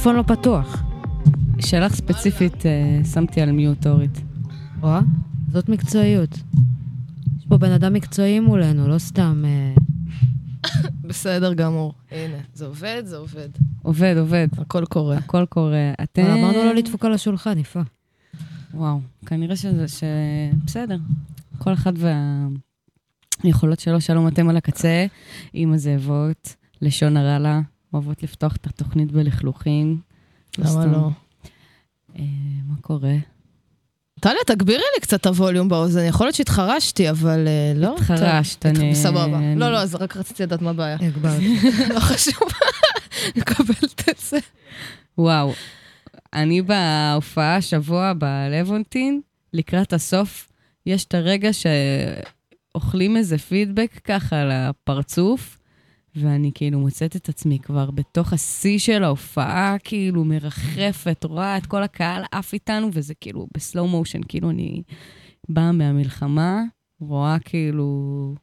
מיקרופון לא פתוח. שלך ספציפית אה, שמתי על מיוט אורית. רואה? זאת מקצועיות. יש פה בן אדם מקצועי מולנו, לא סתם... אה, בסדר גמור. הנה, זה עובד, זה עובד. עובד, עובד. הכל קורה. הכל קורה. אתם... אבל אמרנו לא לדפוק על השולחן, יפה. וואו, כנראה שזה, ש... בסדר. כל אחד והיכולות שלו, שלום אתם על הקצה, עם הזאבות, לשון הרע לה, אוהבות לפתוח את התוכנית בלכלוכים. למה. לא? אה, מה קורה? טליה, תגבירי לי קצת את הווליום באוזן. יכול להיות שהתחרשתי, אבל אה, לא. התחרשת, אני- סבבה. לא, לא, אז רק רציתי לדעת מה הבעיה. הגברתי. לא חשוב. מקבלת את זה. וואו, אני בהופעה השבוע בלוונטין, לקראת הסוף, יש את הרגע שאוכלים איזה פידבק ככה לפרצוף, ואני כאילו מוצאת את עצמי כבר בתוך השיא של ההופעה, כאילו מרחפת, רואה את כל הקהל עף איתנו, וזה כאילו בסלואו מושן, כאילו אני באה מהמלחמה, רואה כאילו...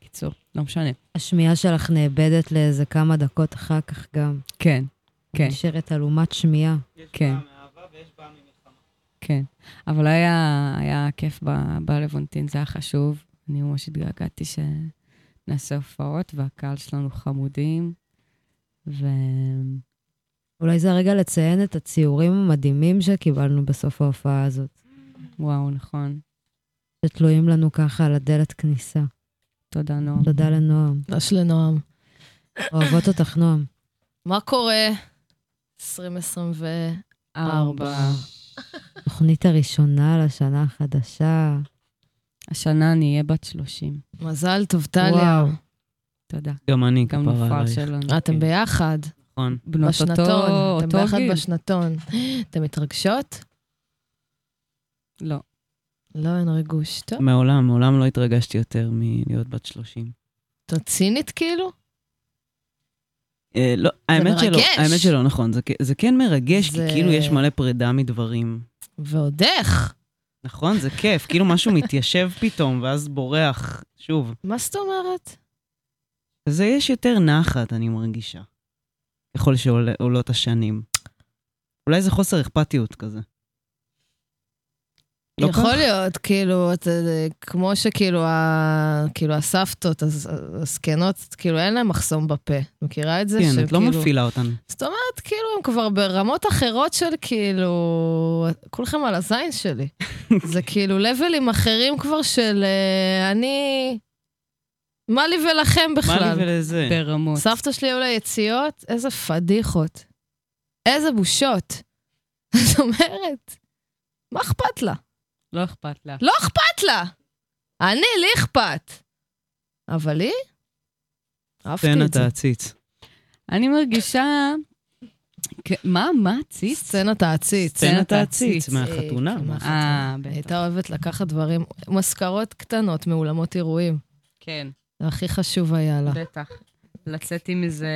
קיצור, לא משנה. השמיעה שלך נאבדת לאיזה כמה דקות אחר כך גם. כן, כן. נשארת אלומת שמיעה. כן. כן. אבל היה, היה כיף ב- בלוונטין, זה היה חשוב. אני ממש התגעגעתי שנעשה הופעות, והקהל שלנו חמודים. ו... אולי זה הרגע לציין את הציורים המדהימים שקיבלנו בסוף ההופעה הזאת, וואו, נכון. שתלויים לנו ככה על הדלת כניסה. תודה, נועם. תודה לנועם. דש לנועם. אוהבות אותך, נועם. מה קורה? 2024. תוכנית הראשונה לשנה החדשה. השנה אני אהיה בת 30. מזל טוב, טליה. וואו. תודה. גם אני, גם כפרה עלייך. שלנו. אתם ביחד, נכון. בנות אותו, בשנתון. אתם ביחד גיל. בשנתון. אתם מתרגשות? לא. לא, אין ריגוש. טוב. מעולם, מעולם לא התרגשתי יותר מלהיות בת 30. את צינית כאילו? אה, לא, האמת שלא. האמת שלא, נכון. זה, כן מרגש, כי כאילו יש מלא פרידה מדברים. ועוד איך? נכון? זה כיף, כאילו משהו מתיישב פתאום, ואז בורח שוב. מה זאת אומרת? זה יש יותר נחת, אני מרגישה. ככל שעולות השנים. אולי זה חוסר אכפתיות כזה. לא יכול כך? להיות, כאילו, אתה, כמו שכאילו ה, כאילו הסבתות, הז- הזקנות, כאילו אין להן מחסום בפה. מכירה את זה? כן, את לא שכאילו- מפעילה אותן. זאת אומרת, כאילו, הם כבר ברמות אחרות של כאילו... כולכם על הזין שלי. זה כאילו לבלים אחרים כבר של אה, אני... מה לי ולכם מה בכלל? לי ולזה? ברמות. סבתא שלי היו לה יציאות, איזה פדיחות. איזה בושות. זאת אומרת, מה אכפת לה? לא אכפת לה. לא אכפת לה! אני, לי אכפת. אבל היא? אהבתי את זה. אתה עציץ. אני מרגישה... כ- מה? מה? ציץ? סצנת העציץ. סצנת העציץ. עציץ מהחתונה. אה, מה? מהחתונה. אה, בטח. הייתה אוהבת לקחת דברים, מזכרות קטנות מאולמות אירועים. כן. זה הכי חשוב היה לה. בטח. לצאת עם איזה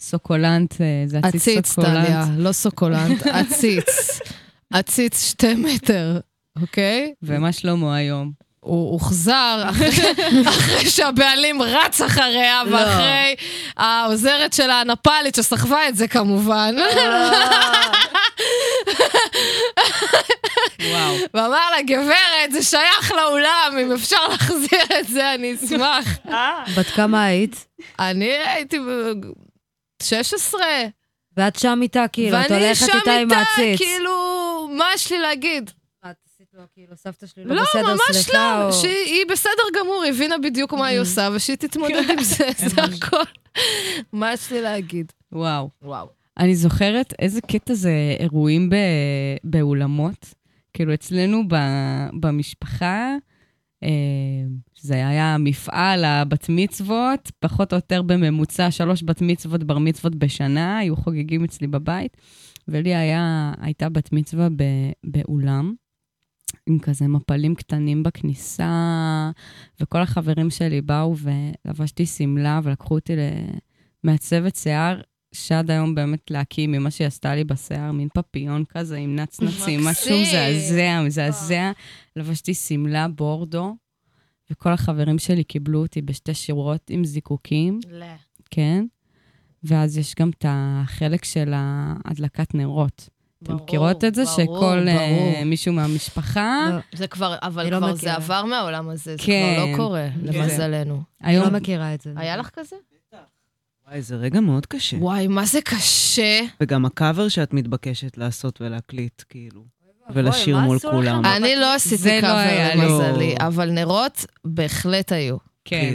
סוקולנט, אה, זה עציץ עציץ, סוקולנט. טליה, לא סוקולנט, עציץ. עציץ שתי מטר, אוקיי? ומה שלמה היום? הוא הוחזר אחרי- אחרי שהבעלים רץ אחריה, לא. ואחרי העוזרת של הנפאלית שסחבה את זה כמובן. וואו. ואמר לה, גברת, זה שייך לאולם, אם אפשר להחזיר את זה, אני אשמח. בת כמה היית? אני הייתי ב- 16, ואת שם איתה, כאילו, את ואני הולכת שם איתה עם איתה, העציץ. כאילו, מה יש לי להגיד? לו, כאילו, סבתא שלי לא לא, בסדר, ממש סליחה, לא. או- שהיא היא בסדר גמור, היא הבינה בדיוק מה היא עושה, ושהיא תתמודד עם זה, זה הכל. מה יש לי להגיד? וואו. וואו. אני זוכרת איזה קטע זה אירועים ב, באולמות. כאילו, אצלנו ב, במשפחה, אה, זה היה מפעל הבת מצוות, פחות או יותר בממוצע שלוש בת מצוות, בר מצוות בשנה, היו חוגגים אצלי בבית, ולי היה, הייתה בת מצווה ב, באולם. עם כזה מפלים קטנים בכניסה, וכל החברים שלי באו ולבשתי שמלה ולקחו אותי למעצבת שיער, שעד היום באמת להקים ממה שהיא עשתה לי בשיער, מין פפיון כזה עם נצנצים, משהו. מזעזע, מזעזע. לבשתי שמלה בורדו, וכל החברים שלי קיבלו אותי בשתי שורות עם זיקוקים, כן? ואז יש גם את החלק של הדלקת נרות. אתם מכירות את זה? ברור, שכל אה, ברור. מישהו מהמשפחה, לא, זה כבר, אבל לא כבר זה מכירה. עבר מהעולם הזה, זה כן. כבר לא קורה, כן. למזלנו. אני. לא מכירה את זה. היה לך כזה? וואי, זה רגע מאוד קשה. וואי, מה זה קשה. וגם הקאבר שאת מתבקשת לעשות ולהקליט, כאילו. ולשיר מה מול? כולם. אני לא עשיתי זה לא קאבר. למזלי, לא. אבל נרות בהחלט היו. כן.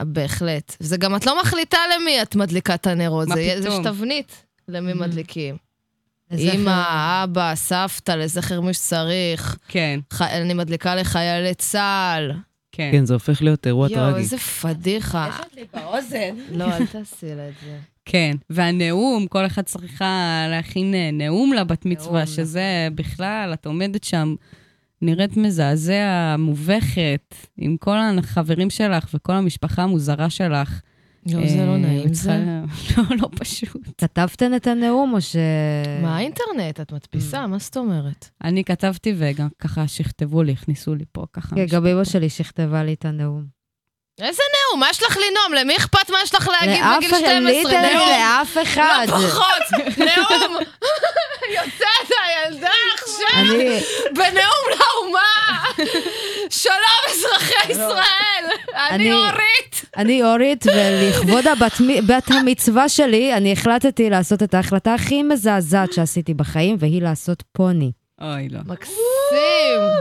בהחלט. זה גם, את לא מחליטה למי את מדליקה את הנרות. מה זה יש? תבנית למי Mhm. מדליקים. אמא, אבא, סבתא, לזכר מי שצריך. כן, ח- אני מדליקה לחיילי צה"ל. כן. כן, זה הופך להיות אירוע יואו, טרגי. איזה פדיחה. לי באוזן. לא, אל תעשי לה את זה. כן, והנאום, כל אחד צריכה להכין אה, נאום לבת מצווה, נאום, שזה בכלל, את עומדת שם, נראית מזעזע, מובכת, עם כל החברים שלך וכל המשפחה המוזרה שלך. לא, זה לא אה, נעים, זה. לא, לא פשוט. כתבתן את הנאום או ש... מה האינטרנט? את מדפיסה? מה זאת אומרת? אני כתבתי וגם ככה שכתבו לי, הכניסו לי פה ככה. כן, גם אמא שלי שכתבה לי את הנאום. איזה נאום? מה יש לך לנאום? למי אכפת מה יש לך להגיד בגיל אחד, 12? ליטרלי. לאף אחד. לא פחות, נאום. יוצאת הילדה עכשיו בנאום לאומה. שלום אזרחי ישראל, אני אורית. אני אורית, ולכבוד בת המצווה שלי, אני החלטתי לעשות את ההחלטה הכי מזעזעת שעשיתי בחיים, והיא לעשות פוני. אוי, לא. מקסים.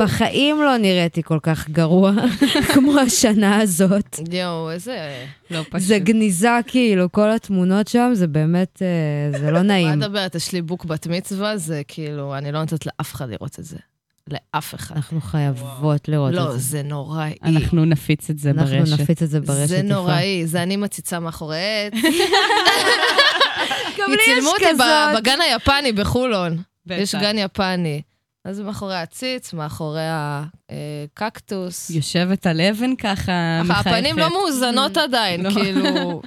בחיים לא נראיתי כל כך גרוע כמו השנה הזאת. יואו, איזה... לא פשוט. זה גניזה, כאילו, כל התמונות שם, זה באמת, אה, זה לא מה נעים. מדברת? יש לי בוק בת מצווה, זה כאילו, אני לא נותנת לאף אחד לראות את זה. לאף אחד. אנחנו חייבות לראות לא, את זה. זה נוראי. אנחנו נפיץ את זה ברשת. אנחנו נפיץ את זה ברשת. זה. נוראי, זה אני מציצה מאחורי עץ. גם לי יש צילמו אותי כזאת. בגן היפני בחולון. בטח. יש גן יפני. אז מאחורי העציץ, מאחורי הקקטוס. יושבת על אבן ככה, מחייכת. הפנים לא מאוזנות עדיין, לא. כאילו... לא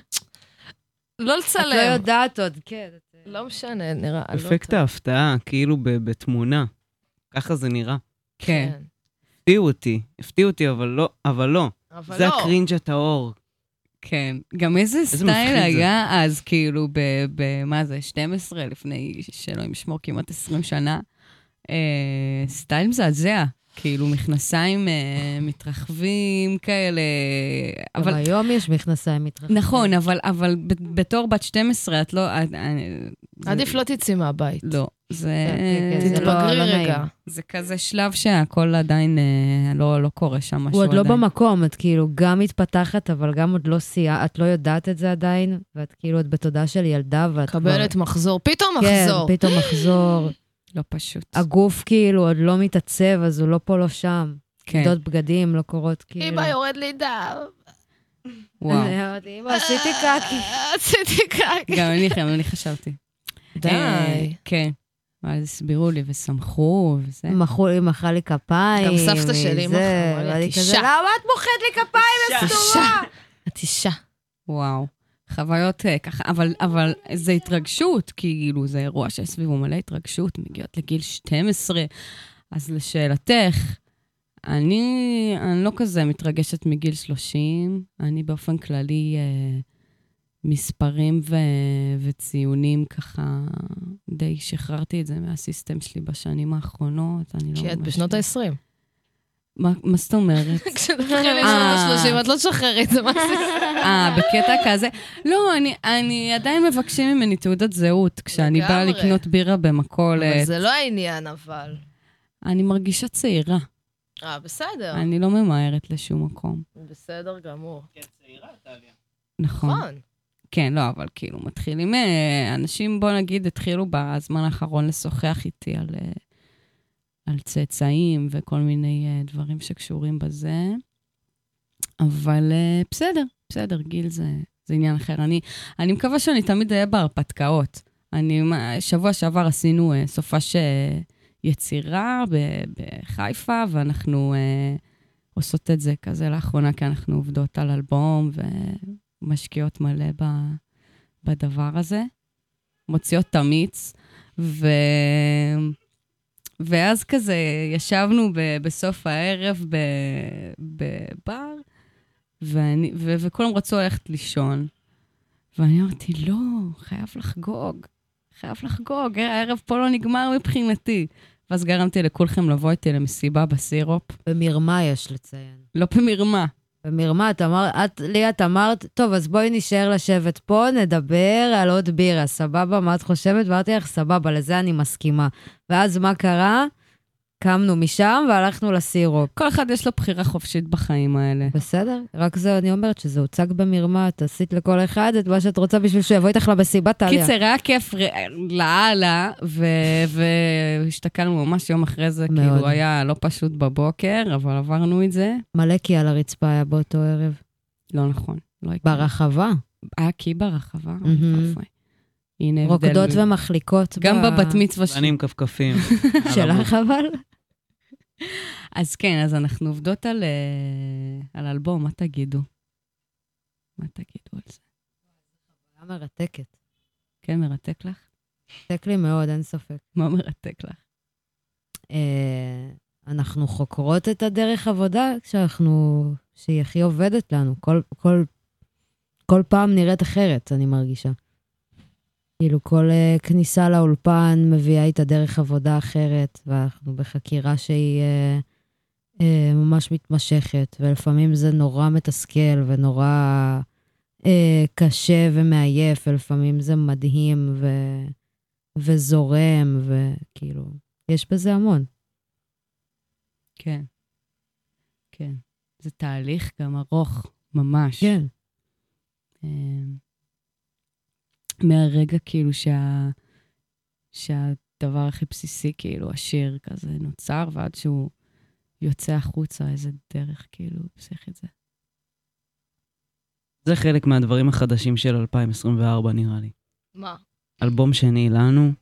את לא לצלם. יודעת עוד, כן. לא משנה, נראה. אפקט. ההפתעה, כאילו בתמונה. ככה זה נראה. כן. הפתיעו אותי, הפתיעו אותי, אבל לא, אבל לא. אבל זה לא. הקרינג' הטהור. כן, גם איזה סטייל מפחיד זה. היה אז, כאילו, ב, ב... מה זה, 12, לפני, שאלוהים ישמור, כמעט 20 שנה. אה, סטייל מזעזע, כאילו, מכנסיים אה, מתרחבים כאלה, אבל אבל... היום יש מכנסיים מתרחבים. נכון, אבל, אבל בתור בת 12, את לא... את, אני- זה- עדיף לא תצאי מהבית. לא, זה... כן, כן, זה לא- תתבגרי לא נעים. רגע. זה כזה שלב שהכל עדיין אה, לא, לא קורה שם משהו הוא עוד לא עדיין. במקום, את כאילו גם מתפתחת, אבל גם עוד לא סייעת, את לא יודעת את זה עדיין, ואת כאילו עוד בתודעה של ילדה, ואת כבר... מקבלת מחזור, פתאום כן, מחזור. פתאום מחזור. לא פשוט. הגוף כאילו עוד לא מתעצב, אז הוא לא פה, לא שם. כן, עמדות בגדים לא קורות כאילו. אמא, יורד לי דם. וואו. אני אמרתי, אמא, עשיתי קקי. עשיתי קקי. גם אני, גם אני חשבתי. אה, די. כן. ואז הסבירו לי ושמחו וזה. מחו- היא מחאה לי כפיים. גם סבתא שלי מחאה, לי, "את כזה, אישה." למה את מוחאת לי כפיים, יא סתומה? את אישה. וואו. חוויות אה, ככה, אבל, אבל זה התרגשות, כאילו, זה אירוע שיש סביבו מלא התרגשות, מגיעות לגיל 12. אז לשאלתך, אני, אני לא כזה מתרגשת מגיל 30, אני באופן כללי, אה, מספרים ו, וציונים ככה די שחררתי את זה מהסיסטם שלי בשנים האחרונות. אני לא כי את ממש- בשנות ה-20. מה מה זאת אומרת? כשתתחילי אה. בשנות ה-30, את לא תשחררי את זה מהסיסטם. אה, בקטע כזה? לא, אני, אני עדיין מבקשים ממני תעודת זהות כשאני באה. לקנות בירה אבל במכולת. זה לא העניין, אבל. אני מרגישה צעירה. אה, בסדר. אני לא ממהרת לשום מקום. בסדר גמור. נכון. נכון. כן, לא, אבל כאילו, מתחילים, אה, אנשים, בוא נגיד, התחילו בזמן האחרון לשוחח איתי על, אה, על צאצאים וכל מיני אה, דברים שקשורים בזה. אבל אה, בסדר, בסדר, גיל זה, זה עניין אחר. אני, אני מקווה שאני תמיד אהיה בהרפתקאות. אני, שבוע שעבר עשינו אה, סופש אה, יצירה בחיפה, ואנחנו אה, עושות את זה כזה לאחרונה, כי אנחנו עובדות על אלבום ומשקיעות מלא ב, בדבר הזה. מוציאות תמיץ, ו... ואז כזה ישבנו ב, בסוף הערב ב, בבר, ואני, ו, וכולם רצו ללכת לישון. ואני אמרתי, לא, חייב לחגוג, חייב לחגוג, הערב פה לא נגמר מבחינתי. ואז גרמתי לכולכם לבוא איתי למסיבה בסירופ, במרמה יש לציין. לא במרמה. במרמה, את אמרת, את, לי את אמרת, טוב, אז בואי נשאר לשבת פה, נדבר על עוד בירה, סבבה? מה את חושבת? ואמרתי לך, סבבה, לזה אני מסכימה. ואז מה קרה? קמנו משם והלכנו לסירופ. כל אחד יש לו בחירה חופשית בחיים האלה. בסדר? רק זה, אני אומרת שזה הוצג במרמה, את עשית לכל אחד את מה שאת רוצה בשביל שהוא יבוא איתך למסיבת טליה. קיצר, היה כיף ר- לאללה, ו- והשתכלנו ממש יום אחרי זה, מאוד. כאילו היה לא פשוט בבוקר, אבל עברנו את זה. מלא קי על הרצפה היה באותו ערב. לא נכון, לא יקרה. ברחבה. היה קי ברחבה. הנה הבדל. רוקדות ומחליקות. גם בבת מצווה שלי. אני עם כפכפים. שלך אבל? אז כן, אז אנחנו עובדות על, אה, על אלבום, מה תגידו? מה תגידו על זה? היה מרתקת. כן, מרתק לך? מרתק לי מאוד, אין ספק. מה מרתק לך? אה, אנחנו חוקרות את הדרך עבודה שאנחנו, שהיא הכי עובדת לנו. כל, כל, כל פעם נראית אחרת, אני מרגישה. כאילו, כל uh, כניסה לאולפן מביאה איתה דרך עבודה אחרת, ואנחנו בחקירה שהיא uh, uh, ממש מתמשכת, ולפעמים זה נורא מתסכל ונורא uh, קשה ומעייף, ולפעמים זה מדהים ו, וזורם, וכאילו, יש בזה המון. כן. כן. זה תהליך גם ארוך, ממש. כן. מהרגע כאילו שה... שהדבר הכי בסיסי, כאילו, השיר כזה נוצר, ועד שהוא יוצא החוצה, איזה דרך, כאילו, פסיכית זה. זה חלק מהדברים החדשים של 2024, נראה לי. מה? אלבום שני לנו,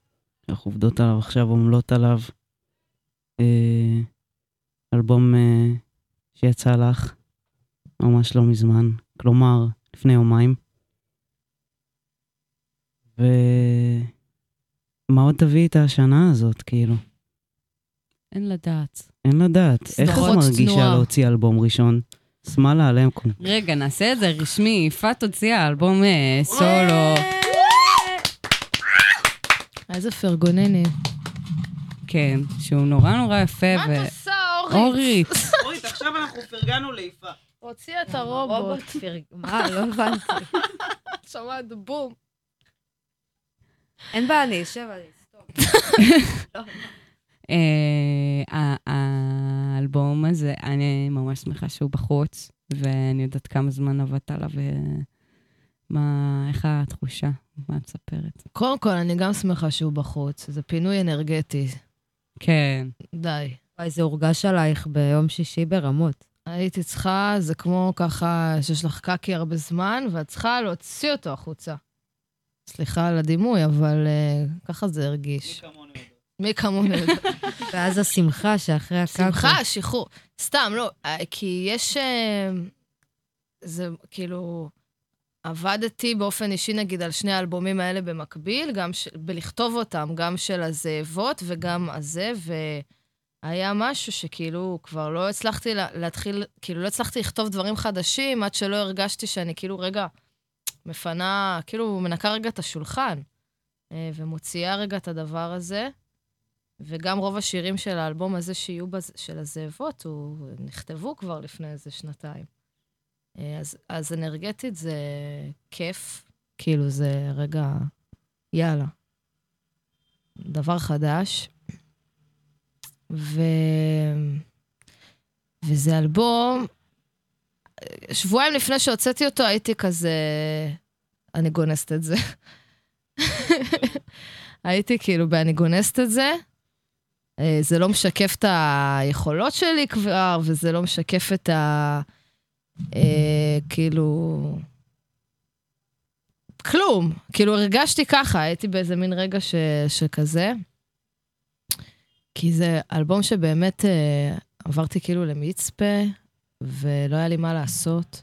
אנחנו עובדות עליו עכשיו, עמלות עליו. אה, אלבום אה, שיצא לך ממש לא מזמן, כלומר, לפני יומיים. ומה עוד תביא את השנה הזאת, כאילו? אין לדעת. אין לדעת. איך את מרגישה תנועה. להוציא אלבום ראשון? שמאלה עליכם. רגע, נעשה את זה רשמי. יפעת הוציאה אלבום אה, סולו. איזה פרגונני. כן, שהוא נורא נורא יפה. מה את עושה, אורית? אורית. אורית, עכשיו אנחנו פרגנו ליפה. הוציאה את הרובוט. מה? לא הבנתי. שמעת בום. אין בעיה, אני אשב, אני אסתום. אה, האלבום הזה, אני ממש שמחה שהוא בחוץ, ואני יודעת כמה זמן עבדת עליו, ומה, איך התחושה? מה את מספרת? קודם כל, אני גם שמחה שהוא בחוץ. זה פינוי אנרגטי. כן. די. וואי, זה הורגש עלייך ביום שישי ברמות. הייתי צריכה, זה כמו ככה שיש לך קקי הרבה זמן, ואת צריכה להוציא אותו החוצה. סליחה על הדימוי, אבל uh, ככה זה הרגיש. מי כמוני יודע. ואז השמחה שאחרי הקקו. שמחה, שחרור. סתם, לא, אה, כי יש... אה, זה כאילו... עבדתי באופן אישי, נגיד, על שני האלבומים האלה במקביל, גם ש... בלכתוב אותם, גם של הזאבות וגם הזה, והיה משהו שכאילו כבר לא הצלחתי לה... להתחיל, כאילו לא הצלחתי לכתוב דברים חדשים עד שלא הרגשתי שאני כאילו, רגע, מפנה, כאילו מנקה רגע את השולחן. אה, ומוציאה רגע את הדבר הזה. וגם רוב השירים של האלבום הזה שיהיו בז... של הזאבות, הוא... נכתבו כבר לפני איזה שנתיים. אה, אז, אז אנרגטית זה כיף, כאילו זה רגע, יאללה. דבר חדש. ו... וזה אלבום, שבועיים לפני שהוצאתי אותו הייתי כזה, אני גונסת את זה. הייתי כאילו ב"אני גונסת את זה". אה, זה לא משקף את היכולות שלי כבר, וזה לא משקף את ה... אה, כאילו... כלום. כאילו, הרגשתי ככה, הייתי באיזה מין רגע ש... שכזה. כי זה אלבום שבאמת אה, עברתי כאילו למצפה, ולא היה לי מה לעשות.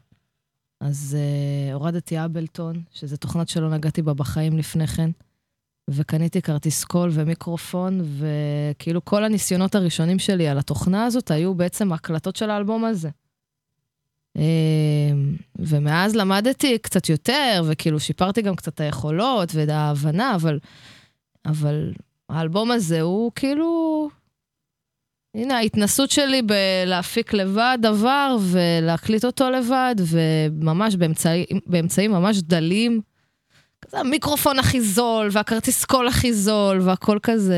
אז אה, הורדתי אבלטון, שזו תוכנת שלא נגעתי בה בחיים לפני כן, וקניתי כרטיס קול ומיקרופון, וכאילו כל הניסיונות הראשונים שלי על התוכנה הזאת היו בעצם הקלטות של האלבום הזה. אה, ומאז למדתי קצת יותר, וכאילו שיפרתי גם קצת את היכולות ואת ההבנה, אבל, אבל האלבום הזה הוא כאילו... הנה, ההתנסות שלי בלהפיק לבד דבר ולהקליט אותו לבד, וממש באמצעים, באמצעים ממש דלים. כזה המיקרופון הכי זול, והכרטיס קול הכי זול, והכל כזה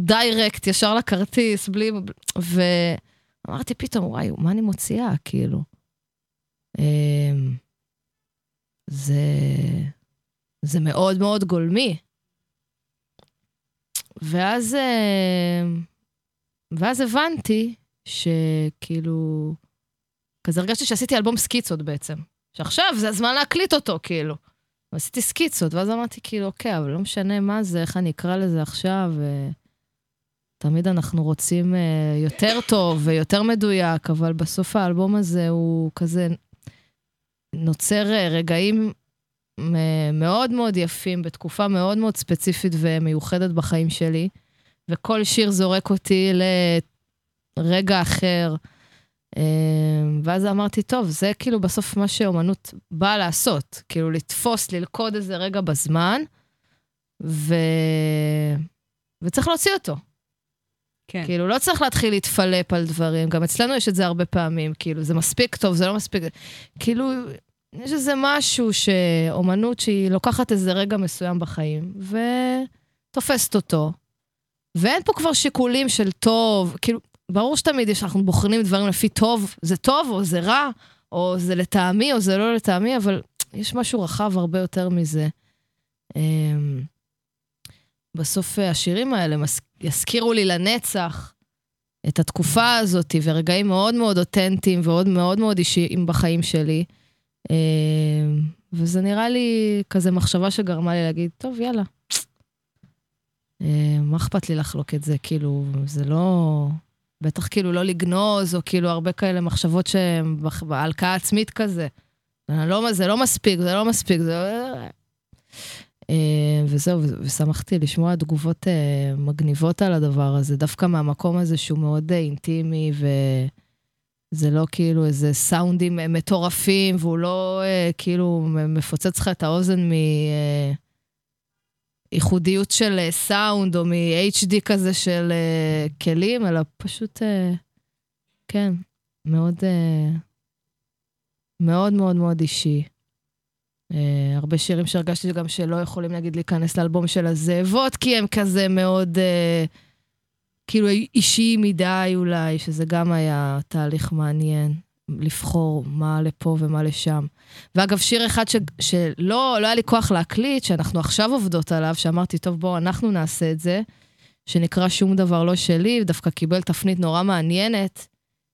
direct, ישר לכרטיס, בלי... ואמרתי פתאום, וואי, מה אני מוציאה, כאילו? אמ, זה... זה מאוד מאוד גולמי. ואז, אה, ואז הבנתי שכאילו, כזה הרגשתי שעשיתי אלבום סקיצות בעצם. שעכשיו זה הזמן להקליט אותו, כאילו. עשיתי סקיצות, ואז אמרתי, כאילו, אוקיי, אבל לא משנה מה זה, איך אני אקרא לזה עכשיו. תמיד אנחנו רוצים אה, יותר טוב ויותר מדויק, אבל בסוף האלבום הזה הוא כזה נוצר אה, רגעים מאוד מאוד יפים, בתקופה מאוד מאוד ספציפית ומיוחדת בחיים שלי, וכל שיר זורק אותי לרגע אחר. אמ, ואז אמרתי, טוב, זה כאילו בסוף מה שאומנות באה לעשות, כאילו לתפוס, ללכוד איזה רגע בזמן, ו... וצריך להוציא אותו. כן. כאילו, לא צריך להתחיל להתפלפ על דברים, גם אצלנו יש את זה הרבה פעמים, כאילו, זה מספיק טוב, זה לא מספיק... כאילו, יש איזה משהו שאומנות שהיא לוקחת איזה רגע מסוים בחיים, ותופסת אותו. ואין פה כבר שיקולים של טוב, כאילו, ברור שתמיד יש, אנחנו בוחנים דברים לפי טוב, זה טוב או זה רע, או זה לטעמי או זה לא לטעמי, אבל יש משהו רחב הרבה יותר מזה. אמ, בסוף השירים האלה יזכירו לי לנצח את התקופה הזאת, ורגעים מאוד מאוד אותנטיים ועוד מאוד מאוד אישיים בחיים שלי. אמ, וזה נראה לי כזה מחשבה שגרמה לי להגיד, טוב, יאללה. אמ, מה אכפת לי לחלוק את זה? כאילו, זה לא... בטח כאילו לא לגנוז, או כאילו הרבה כאלה מחשבות שהן בהלקאה עצמית כזה. לא, זה לא מספיק, זה לא מספיק, זה... אמ, וזהו, ושמחתי לשמוע תגובות אה, מגניבות על הדבר הזה, דווקא מהמקום הזה שהוא מאוד אה, אינטימי ו... זה לא כאילו איזה סאונדים אה, מטורפים, והוא לא אה, כאילו מפוצץ לך את האוזן מייחודיות אה, של אה, סאונד או מ-HD כזה של אה, כלים, אלא פשוט, אה, כן, מאוד, מאוד מאוד מאוד אישי. Uh, הרבה שירים שהרגשתי גם שלא יכולים, נגיד, להיכנס לאלבום של הזאבות, כי הם כזה מאוד... Uh, כאילו אישי מדי אולי, שזה גם היה תהליך מעניין, לבחור מה לפה ומה לשם. ואגב, שיר אחד ש, שלא לא היה לי כוח להקליט, שאנחנו עכשיו עובדות עליו, שאמרתי, טוב, בואו, אנחנו נעשה את זה, שנקרא שום דבר לא שלי, ודווקא קיבל תפנית נורא מעניינת,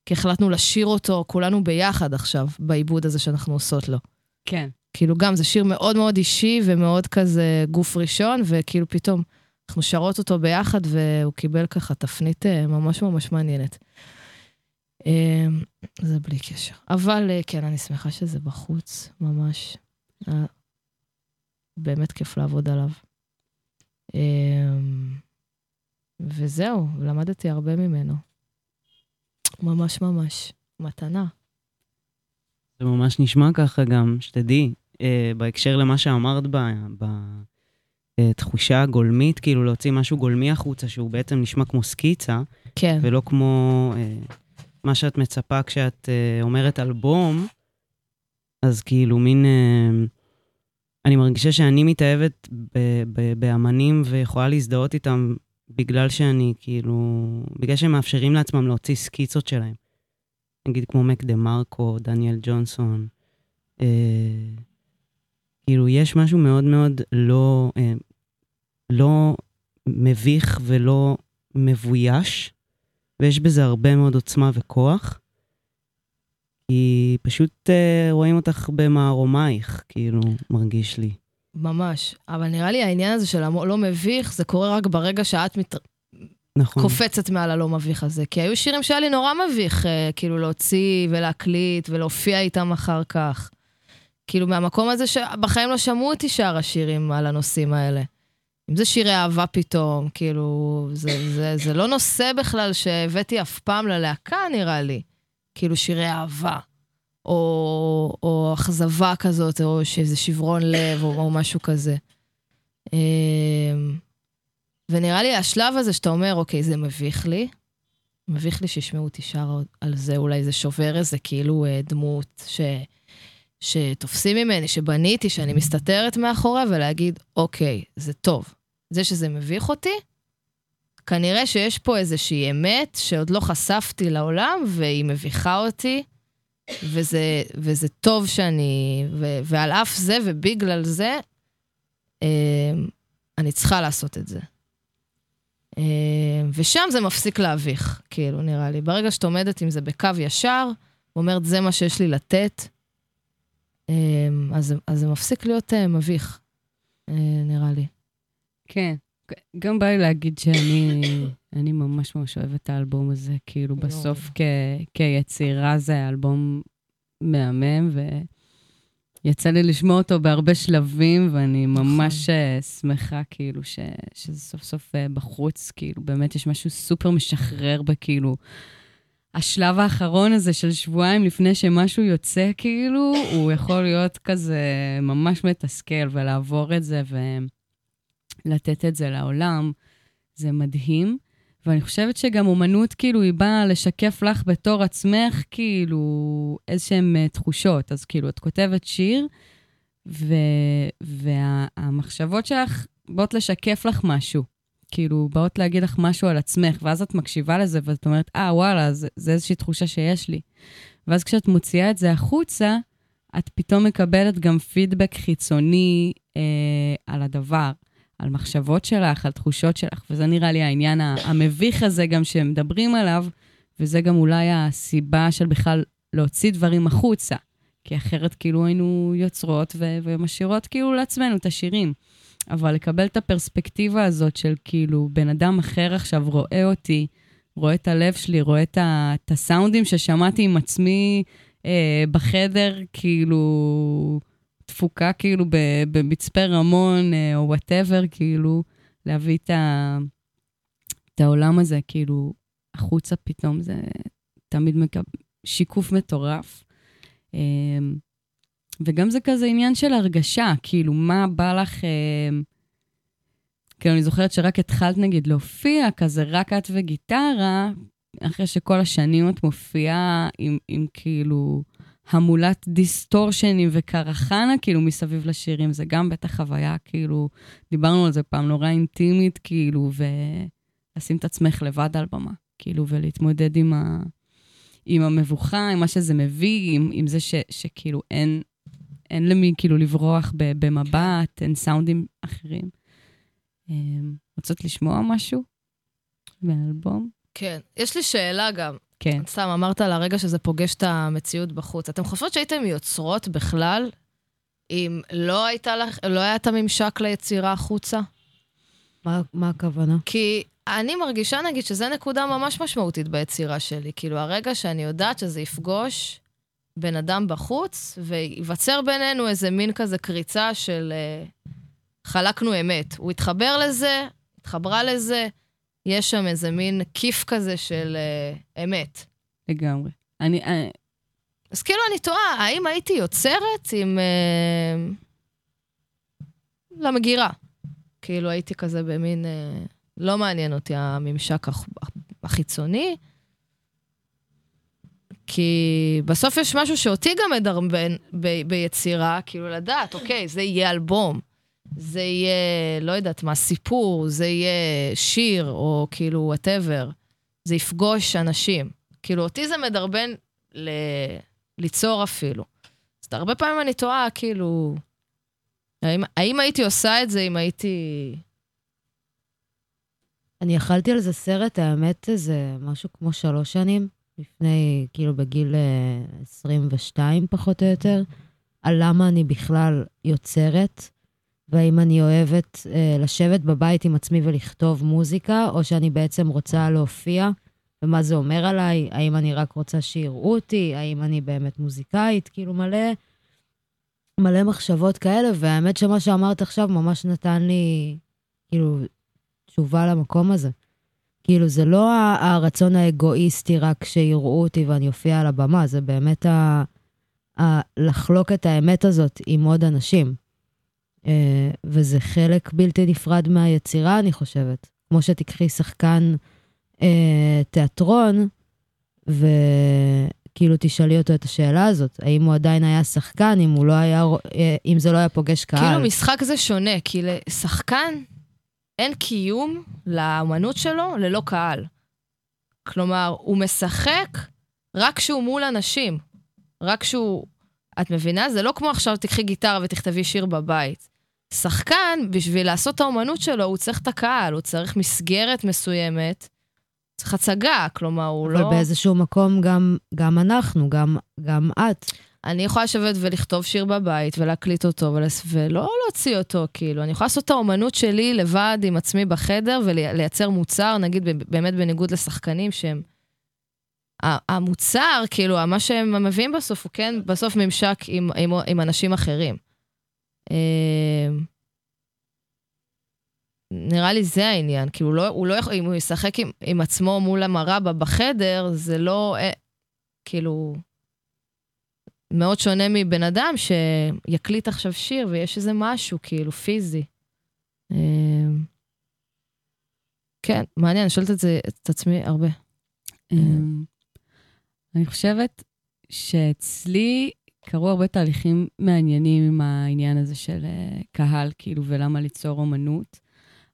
כי החלטנו לשיר אותו כולנו ביחד עכשיו, בעיבוד הזה שאנחנו עושות לו. כן. כאילו גם, זה שיר מאוד מאוד אישי ומאוד כזה גוף ראשון, וכאילו פתאום... אנחנו שרות אותו ביחד, והוא קיבל ככה תפנית אה, ממש ממש מעניינת. אה, זה בלי קשר. אבל אה, כן, אני שמחה שזה בחוץ, ממש. באמת כיף לעבוד עליו. וזהו, למדתי הרבה ממנו. ממש ממש. מתנה. זה ממש נשמע ככה גם, שתדעי, בהקשר למה שאמרת ב, ב, אה, תחושה גולמית, כאילו להוציא משהו גולמי החוצה, שהוא בעצם נשמע כמו סקיצה, כן. ולא כמו אה, מה שאת מצפה כשאת אה, אומרת אלבום, אז כאילו מין... אה, אני מרגישה שאני מתאהבת באמנים ויכולה להזדהות איתם בגלל שאני כאילו... בגלל שהם מאפשרים לעצמם להוציא סקיצות שלהם. נגיד כמו מק דה מרקו, דניאל ג'ונסון. אה, כאילו, יש משהו מאוד מאוד לא, אה, לא מביך ולא מבויש, ויש בזה הרבה מאוד עוצמה וכוח. כי פשוט אה, רואים אותך במערומייך, כאילו, מרגיש לי. ממש. אבל נראה לי העניין הזה של הלא מביך, זה קורה רק ברגע שאת מת... נכון. קופצת מעל הלא מביך הזה. כי היו שירים שהיה לי נורא מביך, אה, כאילו להוציא ולהקליט ולהופיע איתם אחר כך. כאילו מהמקום הזה שבחיים לא שמעו אותי שר השירים על הנושאים האלה. אם זה שירי אהבה פתאום, כאילו, זה, זה, זה לא נושא בכלל שהבאתי אף פעם ללהקה, נראה לי. כאילו שירי אהבה, או, או אכזבה כזאת, או שאיזה שברון לב, או, או משהו כזה. אמ, ונראה לי השלב הזה שאתה אומר, אוקיי, זה מביך לי, מביך לי שישמעו אותי שר על זה, אולי זה שובר איזה כאילו אה, דמות ש, שתופסים ממני, שבניתי, שאני מסתתרת מאחוריה, ולהגיד, אוקיי, זה טוב. זה שזה מביך אותי, כנראה שיש פה איזושהי אמת שעוד לא חשפתי לעולם, והיא מביכה אותי, וזה, וזה טוב שאני... ו, ועל אף זה ובגלל זה, אה, אני צריכה לעשות את זה. אה, ושם זה מפסיק להביך, כאילו, נראה לי. ברגע שאת עומדת עם זה בקו ישר, ואומרת, זה מה שיש לי לתת, אה, אז, אז זה מפסיק להיות אה, מביך, אה, נראה לי. כן. גם בא לי להגיד שאני אני ממש ממש אוהבת את האלבום הזה. כאילו. בסוף כ, כיצירה זה אלבום מהמם, ויצא לי לשמוע אותו בהרבה שלבים, ואני ממש אה, שמחה, כאילו, ש, שזה סוף סוף אה, בחוץ. כאילו, באמת יש משהו סופר משחרר בכאילו... השלב האחרון הזה של שבועיים לפני שמשהו יוצא, כאילו, הוא יכול להיות כזה ממש מתסכל, ולעבור את זה ולתת את זה לעולם, זה מדהים. ואני חושבת שגם אומנות, כאילו, היא באה לשקף לך בתור עצמך, כאילו, איזשהן אה, תחושות. אז כאילו, את כותבת שיר, ו... והמחשבות שלך באות לשקף לך משהו. כאילו, באות להגיד לך משהו על עצמך, ואז את מקשיבה לזה, ואת אומרת, אה, וואלה, זה, זה איזושהי תחושה שיש לי. ואז כשאת מוציאה את זה החוצה, את פתאום מקבלת גם פידבק חיצוני אה, על הדבר, על מחשבות שלך, על תחושות שלך, וזה נראה לי העניין המביך הזה גם שמדברים עליו, וזה גם אולי הסיבה של בכלל להוציא דברים החוצה. כי אחרת כאילו היינו יוצרות ו- ומשאירות כאילו לעצמנו את השירים. אבל לקבל את הפרספקטיבה הזאת של כאילו בן אדם אחר עכשיו רואה אותי, רואה את הלב שלי, רואה את, ה- את הסאונדים ששמעתי עם עצמי אה, בחדר, כאילו, תפוקה כאילו במצפה רמון אה, או וואטאבר, כאילו, להביא את, ה- את העולם הזה, כאילו, החוצה פתאום, זה תמיד מקב... שיקוף מטורף. אה, וגם זה כזה עניין של הרגשה, כאילו, מה בא לך... אה, כאילו, אני זוכרת שרק התחלת, נגיד, להופיע, כזה רק את וגיטרה, אחרי שכל השנים את מופיעה עם, עם כאילו המולת דיסטורשנים וקרחנה, כאילו, מסביב לשירים, זה גם בטח חוויה, כאילו, דיברנו על זה פעם, נורא אינטימית, כאילו, ולשים את עצמך לבד על במה, כאילו, ולהתמודד עם, ה, עם המבוכה, עם מה שזה מביא, עם, עם זה ש, שכאילו אין, אין למי כאילו לברוח ב, במבט, אין סאונדים אחרים. אמ, רוצות לשמוע משהו מהאלבום? כן. יש לי שאלה גם. כן. סתם, אמרת על הרגע שזה פוגש את המציאות בחוץ. אתם חושבות שהייתם יוצרות בכלל, אם לא, הייתה לך, לא היה את הממשק ליצירה החוצה? מה, מה הכוונה? כי אני מרגישה, נגיד, שזו נקודה ממש משמעותית ביצירה שלי. כאילו, הרגע שאני יודעת שזה יפגוש בן אדם בחוץ, וייווצר בינינו איזה מין כזה קריצה של uh, חלקנו אמת. הוא התחבר לזה, התחברה לזה, יש שם איזה מין כיף כזה של uh, אמת. לגמרי. אני, אני, אז כאילו, אני תוהה, האם הייתי יוצרת עם... Uh, למגירה. כאילו הייתי כזה במין, אה, לא מעניין אותי הממשק הח- החיצוני, כי בסוף יש משהו שאותי גם מדרבן ב- ביצירה, כאילו לדעת, אוקיי, זה יהיה אלבום, זה יהיה, לא יודעת מה, סיפור, זה יהיה שיר, או כאילו, וואטאבר. זה יפגוש אנשים. כאילו, אותי זה מדרבן ל... ליצור אפילו. אז הרבה פעמים אני תוהה, כאילו, האם, האם הייתי עושה את זה אם הייתי... אני אכלתי על זה סרט, האמת, איזה משהו כמו שלוש שנים, לפני, כאילו בגיל אה, 22 פחות או יותר, על למה אני בכלל יוצרת, והאם אני אוהבת אה, לשבת בבית עם עצמי ולכתוב מוזיקה, או שאני בעצם רוצה להופיע, ומה זה אומר עליי, האם אני רק רוצה שיראו אותי, האם אני באמת מוזיקאית, כאילו מלא, מלא מחשבות כאלה, והאמת שמה שאמרת עכשיו ממש נתן לי, כאילו, תשובה למקום הזה. כאילו, זה לא הרצון האגואיסטי רק שיראו אותי ואני אופיע על הבמה, זה באמת ה... ה... לחלוק את האמת הזאת עם עוד אנשים. אה, וזה חלק בלתי נפרד מהיצירה, אני חושבת. כמו שתיקחי שחקן אה, תיאטרון, וכאילו תשאלי אותו את השאלה הזאת, האם הוא עדיין היה שחקן, אם לא היה, אה, אם זה לא היה פוגש קהל. כאילו משחק זה שונה, כי לשחקן אין קיום לאמנות שלו ללא קהל. כלומר, הוא משחק רק כשהוא מול אנשים. רק כשהוא... את מבינה? זה לא כמו עכשיו תקחי גיטרה ותכתבי שיר בבית. שחקן, בשביל לעשות את האומנות שלו, הוא צריך את הקהל, הוא צריך מסגרת מסוימת, צריך הצגה, כלומר, הוא אבל לא... באיזשהו מקום גם, גם אנחנו, גם, גם את. אני יכולה לשבת ולכתוב שיר בבית ולהקליט אותו ולס... ולא להוציא אותו, כאילו. אני יכולה לעשות את האומנות שלי לבד עם עצמי בחדר ולייצר מוצר, נגיד באמת בניגוד לשחקנים שהם... המוצר, כאילו, מה שהם מביאים בסוף, הוא כן בסוף ממשק עם, עם, עם אנשים אחרים. אה, נראה לי זה העניין, כאילו, לא, הוא לא יכול, אם הוא ישחק עם, עם עצמו מול המראה בחדר, זה לא, אה, כאילו, מאוד שונה מבן אדם שיקליט עכשיו שיר ויש איזה משהו, כאילו, פיזי. אה, כן, מעניין, אני שואלת את זה את עצמי הרבה. אמ, אני חושבת שאצלי קרו הרבה תהליכים מעניינים עם העניין הזה של אה, קהל, כאילו, ולמה ליצור אומנות.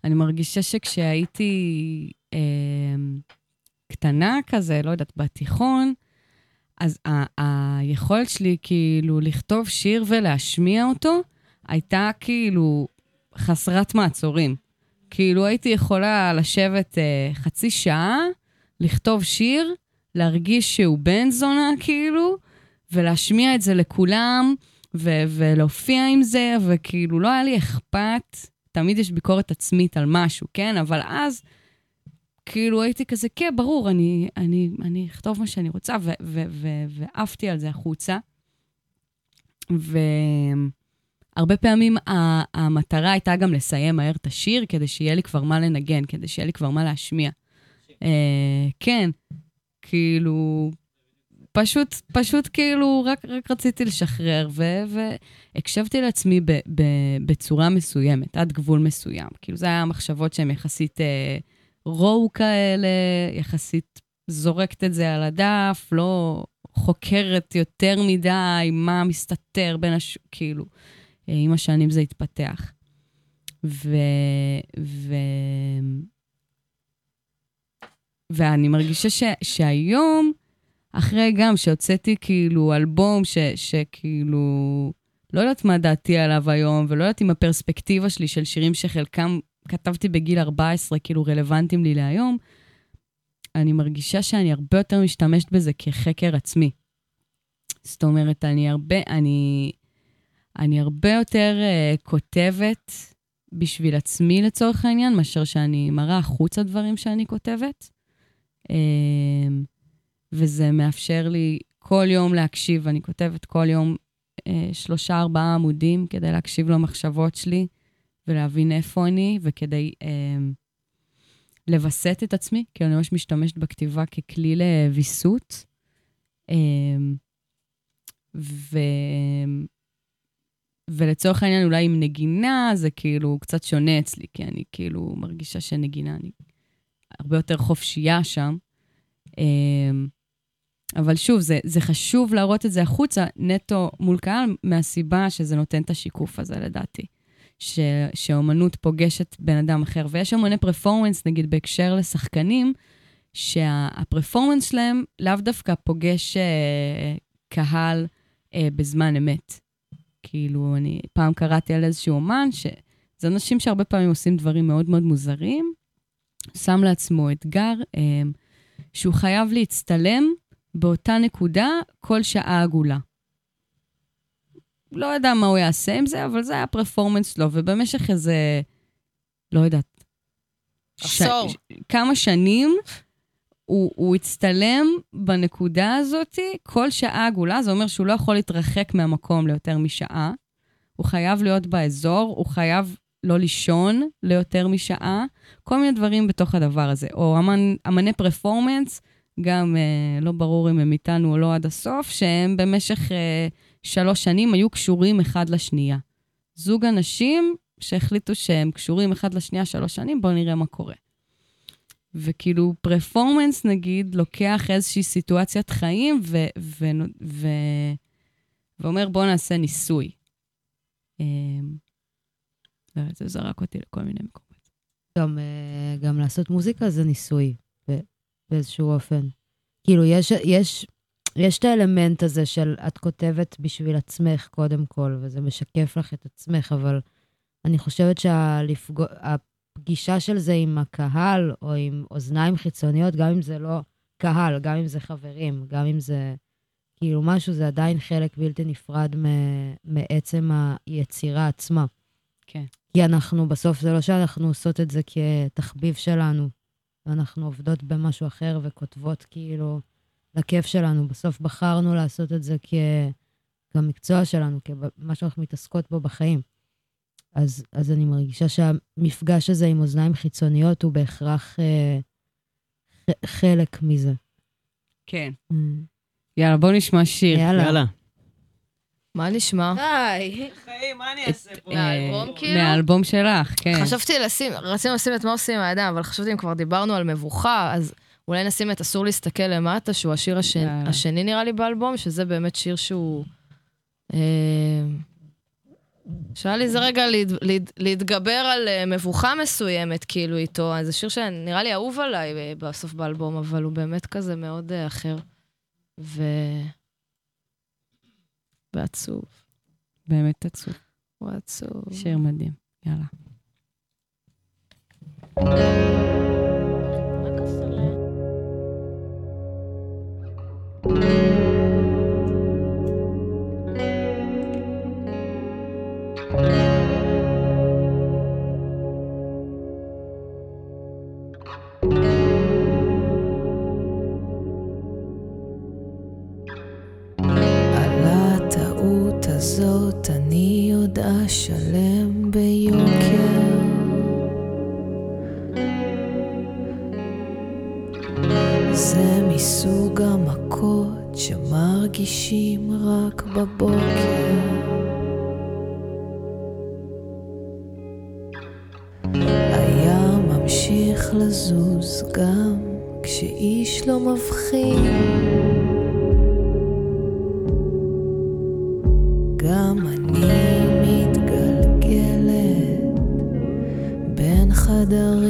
אני מרגישה שכשהייתי אמ, קטנה כזה, לא יודעת, בתיכון, אז ה- היכולת שלי כאילו לכתוב שיר ולהשמיע אותו, הייתה כאילו חסרת מעצורים. כאילו הייתי יכולה לשבת אה, חצי שעה, לכתוב שיר, להרגיש שהוא בן זונה, כאילו, ולהשמיע את זה לכולם, ו- ולהופיע עם זה, וכאילו, לא היה לי אכפת. תמיד יש ביקורת עצמית על משהו, כן? אבל אז, כאילו, הייתי כזה, כן, ברור, אני, אני, אני אכתוב מה שאני רוצה, ו- ו- ו- ועפתי על זה החוצה. והרבה פעמים ה- המטרה הייתה גם לסיים מהר את השיר, כדי שיהיה לי כבר מה לנגן, כדי שיהיה לי כבר מה להשמיע. אה, כן, כאילו, פשוט, פשוט כאילו, רק, רק רציתי לשחרר, והקשבתי לעצמי ב- ב- בצורה מסוימת, עד גבול מסוים. כאילו, זה היה מחשבות שהן יחסית אה, רואו כאלה, יחסית זורקת את זה על הדף, לא חוקרת יותר מדי מה מסתתר בין הש... כאילו, אה, עם השנים זה התפתח. ו... ו... ואני מרגישה ש... שהיום, אחרי גם שהוצאתי כאילו אלבום ש... שכאילו, לא יודעת מה דעתי עליו היום, ולא יודעת אם הפרספקטיבה שלי של שירים שחלקם כתבתי בגיל 14, כאילו רלוונטיים לי להיום, אני מרגישה שאני הרבה יותר משתמשת בזה כחקר עצמי. זאת אומרת, אני הרבה, אני, אני הרבה יותר uh, כותבת בשביל עצמי לצורך העניין, מאשר שאני מראה החוצה דברים שאני כותבת. Um, וזה מאפשר לי כל יום להקשיב, אני כותבת כל יום uh, שלושה, ארבעה עמודים כדי להקשיב למחשבות שלי ולהבין איפה אני, וכדי uh, לווסת את עצמי, כי אני ממש משתמשת בכתיבה ככלי לוויסות. Um, ו... ולצורך העניין, אולי עם נגינה, זה כאילו קצת שונה אצלי, כי אני כאילו מרגישה שנגינה, אני הרבה יותר חופשייה שם. אמ, אבל שוב, זה, זה חשוב להראות את זה החוצה, נטו מול קהל, מהסיבה שזה נותן את השיקוף הזה, לדעתי. ש, שאומנות פוגשת בן אדם אחר. ויש אומני פרפורמנס, נגיד בהקשר לשחקנים, שהפרפורמנס שלהם לאו דווקא פוגש אה, קהל אה, בזמן אמת. כאילו, אני פעם קראתי על איזשהו אומן, שזה אנשים שהרבה פעמים עושים דברים מאוד מאוד מוזרים, שם לעצמו אתגר אה, שהוא חייב להצטלם באותה נקודה כל שעה עגולה. לא יודע מה הוא יעשה עם זה, אבל זה היה הפרפורמנס שלו, ובמשך איזה, לא יודעת, עשור. ש... כמה שנים הוא, הוא הצטלם בנקודה הזאת כל שעה עגולה, זה אומר שהוא לא יכול להתרחק מהמקום ליותר משעה. הוא חייב להיות באזור, הוא חייב לא לישון ליותר משעה, כל מיני דברים בתוך הדבר הזה. או אמן, אמני פרפורמנס, גם אה, לא ברור אם הם איתנו או לא עד הסוף, שהם במשך אה, שלוש שנים היו קשורים אחד לשנייה. זוג אנשים שהחליטו שהם קשורים אחד לשנייה שלוש שנים, בואו נראה מה קורה. וכאילו פרפורמנס, נגיד, לוקח איזושהי סיטואציית חיים ו- ו- ו- ואומר, בואו נעשה ניסוי. אה, לא זה זרק אותי לכל מיני מקומות. גם, אה, גם לעשות מוזיקה זה ניסוי, באיזשהו אופן. כאילו, יש, יש, יש את האלמנט הזה של את כותבת בשביל עצמך קודם כל, וזה משקף לך את עצמך, אבל אני חושבת שהפגישה של זה עם הקהל, או עם אוזניים חיצוניות, גם אם זה לא קהל, גם אם זה חברים, גם אם זה כאילו משהו, זה עדיין חלק בלתי נפרד מ- מעצם היצירה עצמה. כן. כי אנחנו, בסוף זה לא שאנחנו עושות את זה כתחביב שלנו, ואנחנו עובדות במשהו אחר וכותבות כאילו לכיף שלנו. בסוף בחרנו לעשות את זה כ... כמקצוע שלנו, כמה שאנחנו מתעסקות בו בחיים. אז, אז אני מרגישה שהמפגש הזה עם אוזניים חיצוניות הוא בהכרח אה, ח, חלק מזה. כן. Mm. יאללה, בואו נשמע שיר. יאללה. יאללה. מה נשמע? די. חיים, מה אני אעשה פה? מהאלבום, אה, כאילו? מהאלבום שלך, כן. חשבתי לשים, רצינו לשים את מה עושים עם הידיים, אבל חשבתי אם כבר דיברנו על מבוכה, אז אולי נשים את אסור להסתכל למטה, שהוא השיר השני, נראה לי באלבום, שזה באמת שיר שהוא... אה, שהיה לי איזה רגע להת, להת, להתגבר על אה, מבוכה מסוימת, כאילו, איתו. אז זה שיר שנראה לי אהוב עליי אה, בסוף באלבום, אבל הוא באמת כזה מאוד אה, אחר. ו... ועצוב. באמת עצוב. הוא עצוב. שיר מדהים. יאללה. עוד אשלם ביוקר. זה מסוג המכות שמרגישים רק בבוקר. הים ממשיך לזוז גם כשאיש לא מבחין. בין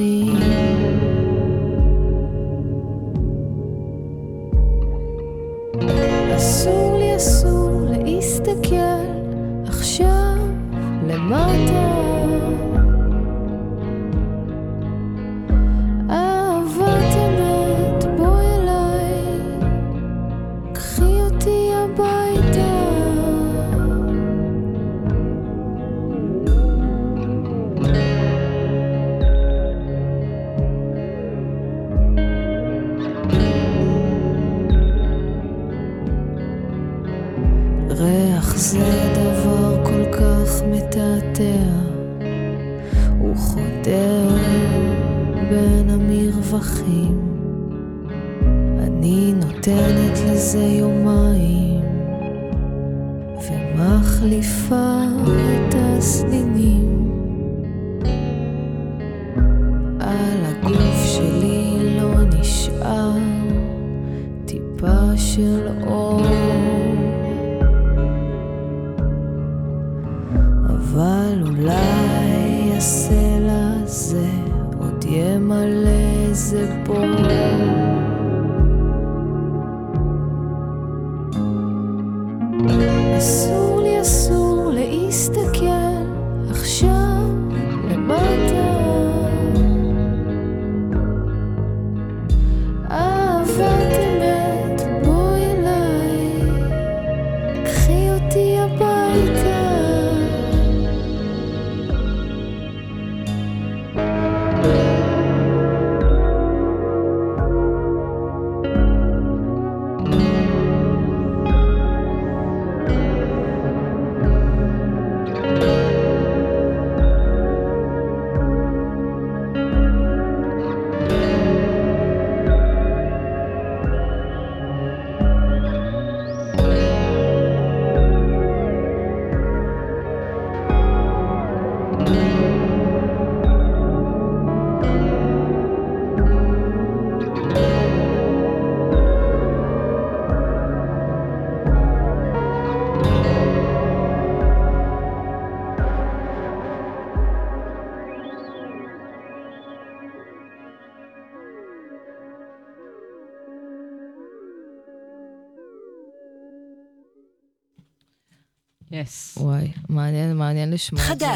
לשמוע את זה.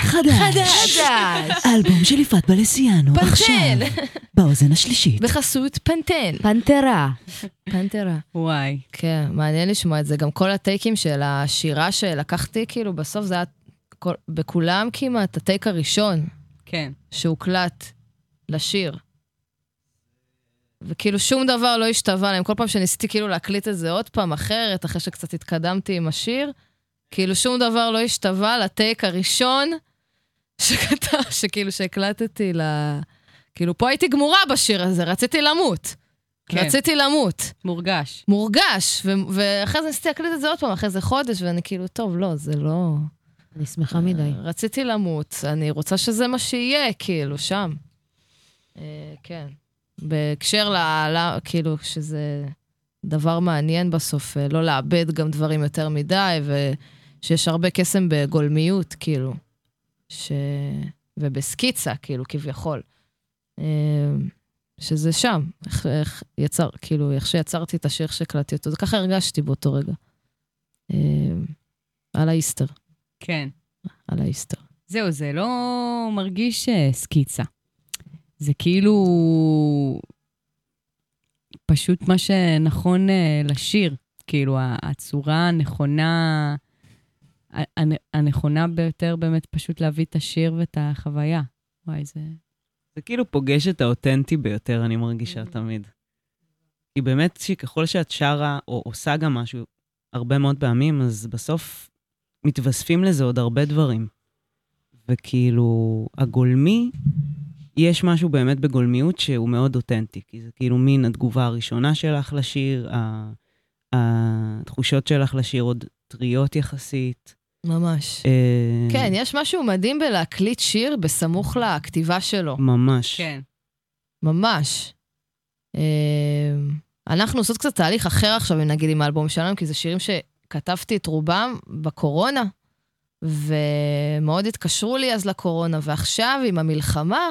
חדש. האלבום של יפעת בלסיאנו, עכשיו! באוזן השלישית. בחסות פנטן. פנתרה. פנטרה. וואי. כן, מעניין לשמוע את זה. גם כל הטייקים של השירה שלקחתי, כאילו, בסוף זה היה כל, בכולם כמעט הטייק הראשון כן. שהוקלט לשיר. וכאילו שום דבר לא השתווה להם. כל פעם שניסיתי כאילו להקליט את זה עוד פעם אחרת, אחרי שקצת התקדמתי עם השיר, כאילו שום דבר לא השתווה לטייק הראשון שכתב, שכאילו שהקלטתי ל... כאילו, פה הייתי גמורה בשיר הזה, רציתי למות. כן. רציתי למות. מורגש. מורגש, ו- ואחרי זה ניסיתי להקליט את זה עוד פעם, אחרי זה חודש, ואני כאילו, טוב, לא, זה לא... אני שמחה מדי. רציתי למות, אני רוצה שזה מה שיהיה, כאילו, שם. אה, כן. בהקשר ל... ל- כאילו, שזה דבר מעניין בסוף, אה, לא לאבד גם דברים יותר מדי, ושיש הרבה קסם בגולמיות, כאילו. ש... ובסקיצה, כאילו, כביכול. אה, שזה שם, איך, איך יצר, כאילו, איך שיצרתי את השיר שהקלטתי אותו, זה ככה הרגשתי באותו רגע. אה, על האיסטר, כן. על האיסטר. זהו, זה לא מרגיש אה, סקיצה. זה כאילו פשוט מה שנכון לשיר. כאילו, הצורה הנכונה, הנכונה ביותר באמת פשוט להביא את השיר ואת החוויה. וואי, זה... זה כאילו פוגש את האותנטי ביותר, אני מרגישה תמיד. כי באמת שככל שאת שרה או עושה גם משהו הרבה מאוד פעמים, אז בסוף מתווספים לזה עוד הרבה דברים. וכאילו, הגולמי, יש משהו באמת בגולמיות שהוא מאוד אותנטי, כי זה כאילו מין התגובה הראשונה שלך לשיר, התחושות שלך לשיר עוד טריות יחסית. ממש. אה, כן, יש משהו מדהים בלהקליט שיר בסמוך לכתיבה שלו. ממש. כן. ממש. אה, אנחנו עושות קצת תהליך אחר עכשיו, אם נגיד, עם האלבום שלנו, כי זה שירים שכתבתי את רובם בקורונה, ומאוד התקשרו לי אז לקורונה, ועכשיו, עם המלחמה,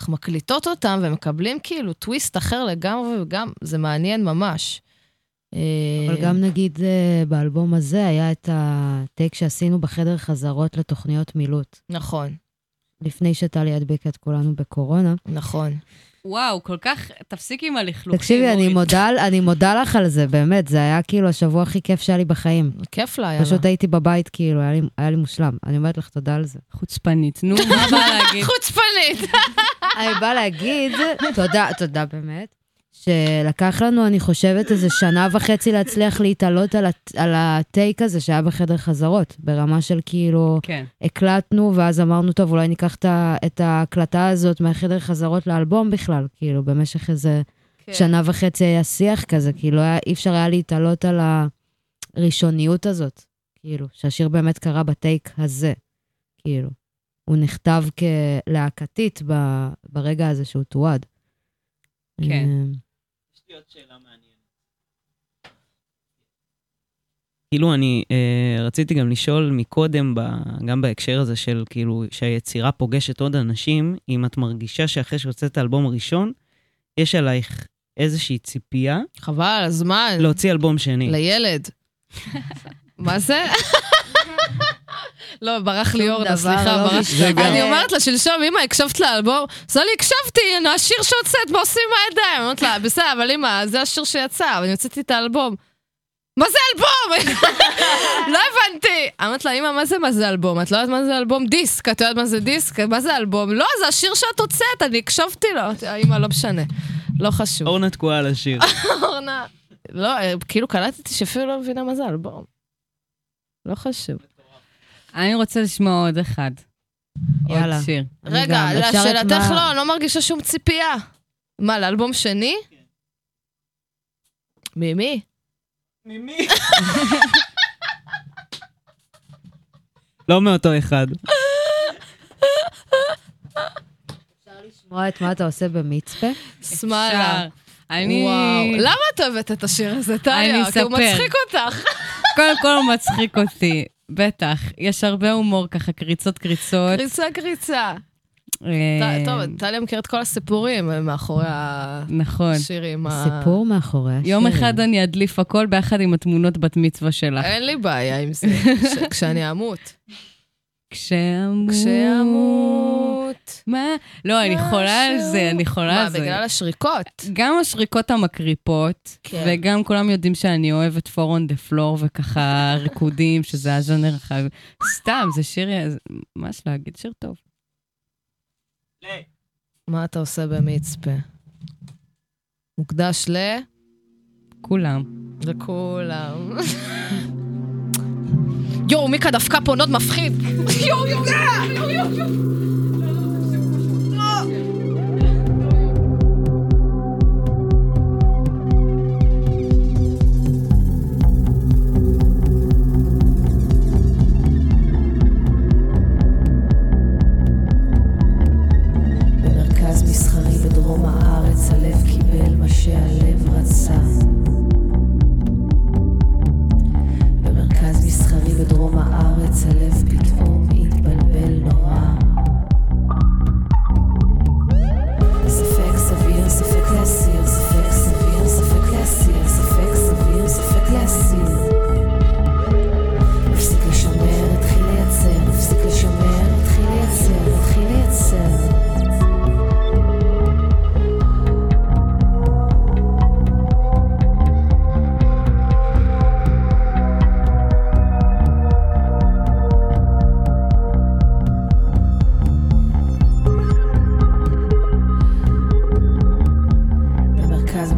אנחנו מקליטות אותם ומקבלים כאילו טוויסט אחר לגמרי, וגם זה מעניין ממש. אה, אבל גם נגיד אה, באלבום הזה היה את הטייק שעשינו בחדר חזרות לתוכניות מילוט. נכון, לפני שטלי הדביקה את כולנו בקורונה. נכון. וואו, כל כך... תפסיק עם הלכלוכים. תקשיבי, אני. מודה, אני מודה לך על זה, באמת, זה היה כאילו השבוע הכי כיף שהיה לי בחיים. כיף לה, יאללה. פשוט הייתי בבית, כאילו, היה לי, היה לי מושלם. אני אומרת לך תודה על זה. חוצפנית. נו, מה בא להגיד? חוצפנית. אני באה להגיד, תודה, תודה באמת, שלקח לנו, אני חושבת, איזה שנה וחצי להצליח להתעלות על, הט- על הטייק הזה שהיה בחדר חזרות, ברמה של כאילו, כן. הקלטנו, ואז אמרנו, טוב, אולי ניקח את ההקלטה הזאת מהחדר חזרות לאלבום בכלל, כאילו, במשך איזה כן. שנה וחצי היה שיח כזה, כי לא היה, אי אפשר היה להתעלות על, הראשוניות הזאת, כאילו, שהשיר באמת קרה בטייק הזה, כאילו. הוא נכתב כלהקתית ברגע הזה שהוא תועד. כן. אה, יש לי עוד שאלה מעניינת. כאילו, אני אה, רציתי גם לשאול מקודם, ב, גם בהקשר הזה של כאילו, שהיצירה פוגשת עוד אנשים, אם את מרגישה שאחרי שהוצאת אלבום ראשון, יש עלייך איזושהי ציפייה חבל הזמן. להוציא אלבום שני. לילד. מה זה? לא, ברח לי אורנה, סליחה. לא ברח- משתנה. אני אומרת לה שלשום, אמא, הקשבת לאלבום? אז לי, הקשבתי, נו, השיר שהוצאת, מה עושים עם הידיים? אני אומרת לה, בסדר, אבל אמא, זה השיר שיצא, ואני הוצאתי את האלבום. מה זה אלבום? לא הבנתי. אמרת לה, אמא, מה זה מה זה אלבום? את לא יודעת מה זה אלבום דיסק, את יודעת מה זה דיסק? מה זה אלבום? לא, זה השיר שאת הוצאת, אני הקשבתי לו. אמרתי אמא, לא משנה. לא חשוב. אורנה תקועה על השיר. אורנה. לא, אה, כאילו קלטתי שאפילו לא מבינה מה זה אלבום. לא חשוב. אני רוצה לשמוע עוד אחד. יאללה. עוד שיר. אני רגע, אפשר לשאלתך מה- לא, אני לא מרגישה שום ציפייה. מה, לאלבום שני? ממי? ממי? לא מאותו אחד. לשמוע את מה אתה עושה במצפה? שמאלה. אפשר. אני... וואו. למה את אוהבת את השיר הזה, טליה? כי הוא אספר. מצחיק אותך. קודם כל הוא מצחיק אותי, בטח. יש הרבה הומור ככה, קריצות קריצות. קריצה קריצה. אה, טוב, טליה מכיר את כל הסיפורים מאחורי נכון. השירים. ה- סיפור מאחורי השיר. יום אחד אני אדליף הכל ביחד עם התמונות בת מצווה שלך. אין לי בעיה עם זה, כשאני אמות. כשאמות. כשאמות. מה? לא, אני חולה על זה, אני חולה מה, על זה. בגלל השריקות? גם השריקות המקריפות, כן. וגם כולם יודעים שאני אוהבת פור און דה פלור וככה ריקודים, שזה הז'אנר החייב. סתם, זה שיר, זה ממש להגיד שיר טוב. מה אתה עושה במצפה? מוקדש ל... כולם. לכולם. יואו, מיקה דפקה פה נוד מפחיד. יואו, יואו, יואו, יואו,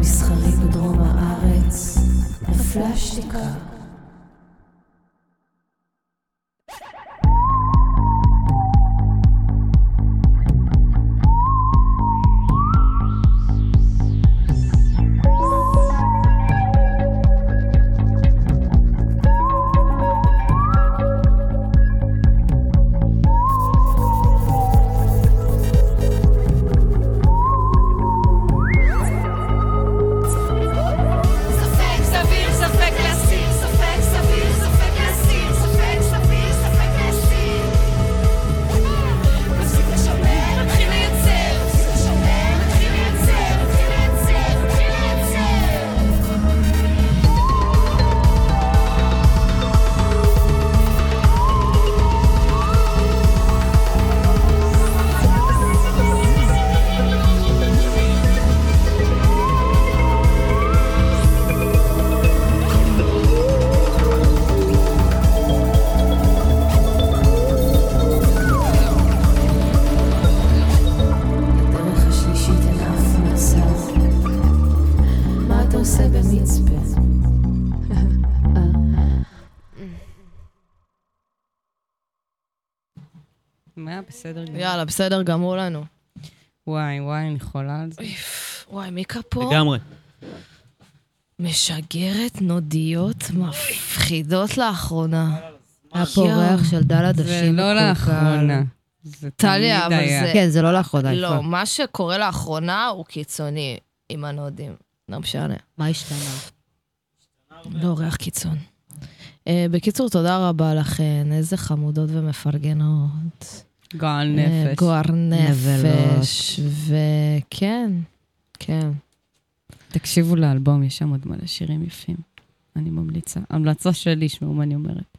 במרכז מסחרי בדרום הארץ נפלה שתיקה. יאללה, בסדר גמור לנו. וואי, וואי, אני חולה על זה. וואי, מיקה פה? לגמרי. משגרת נודיות מפחידות לאחרונה. ריח של דל עדשים. זה לא. לאחרונה. זה טליה, אבל. זה- כן, זה לא לאחרונה. לא. מה שקורה לאחרונה הוא קיצוני עם הנודים. לא משנה. מה השתנה? לא, ריח קיצון. אה, בקיצור, תודה רבה לכן, איזה חמודות ומפרגנות. גועל אה, נפש. נבלות. נפש, וכן, כן. תקשיבו לאלבום, יש שם עוד מלא שירים יפים. אני ממליצה. המלצה שלי, שמעו מה אני אומרת.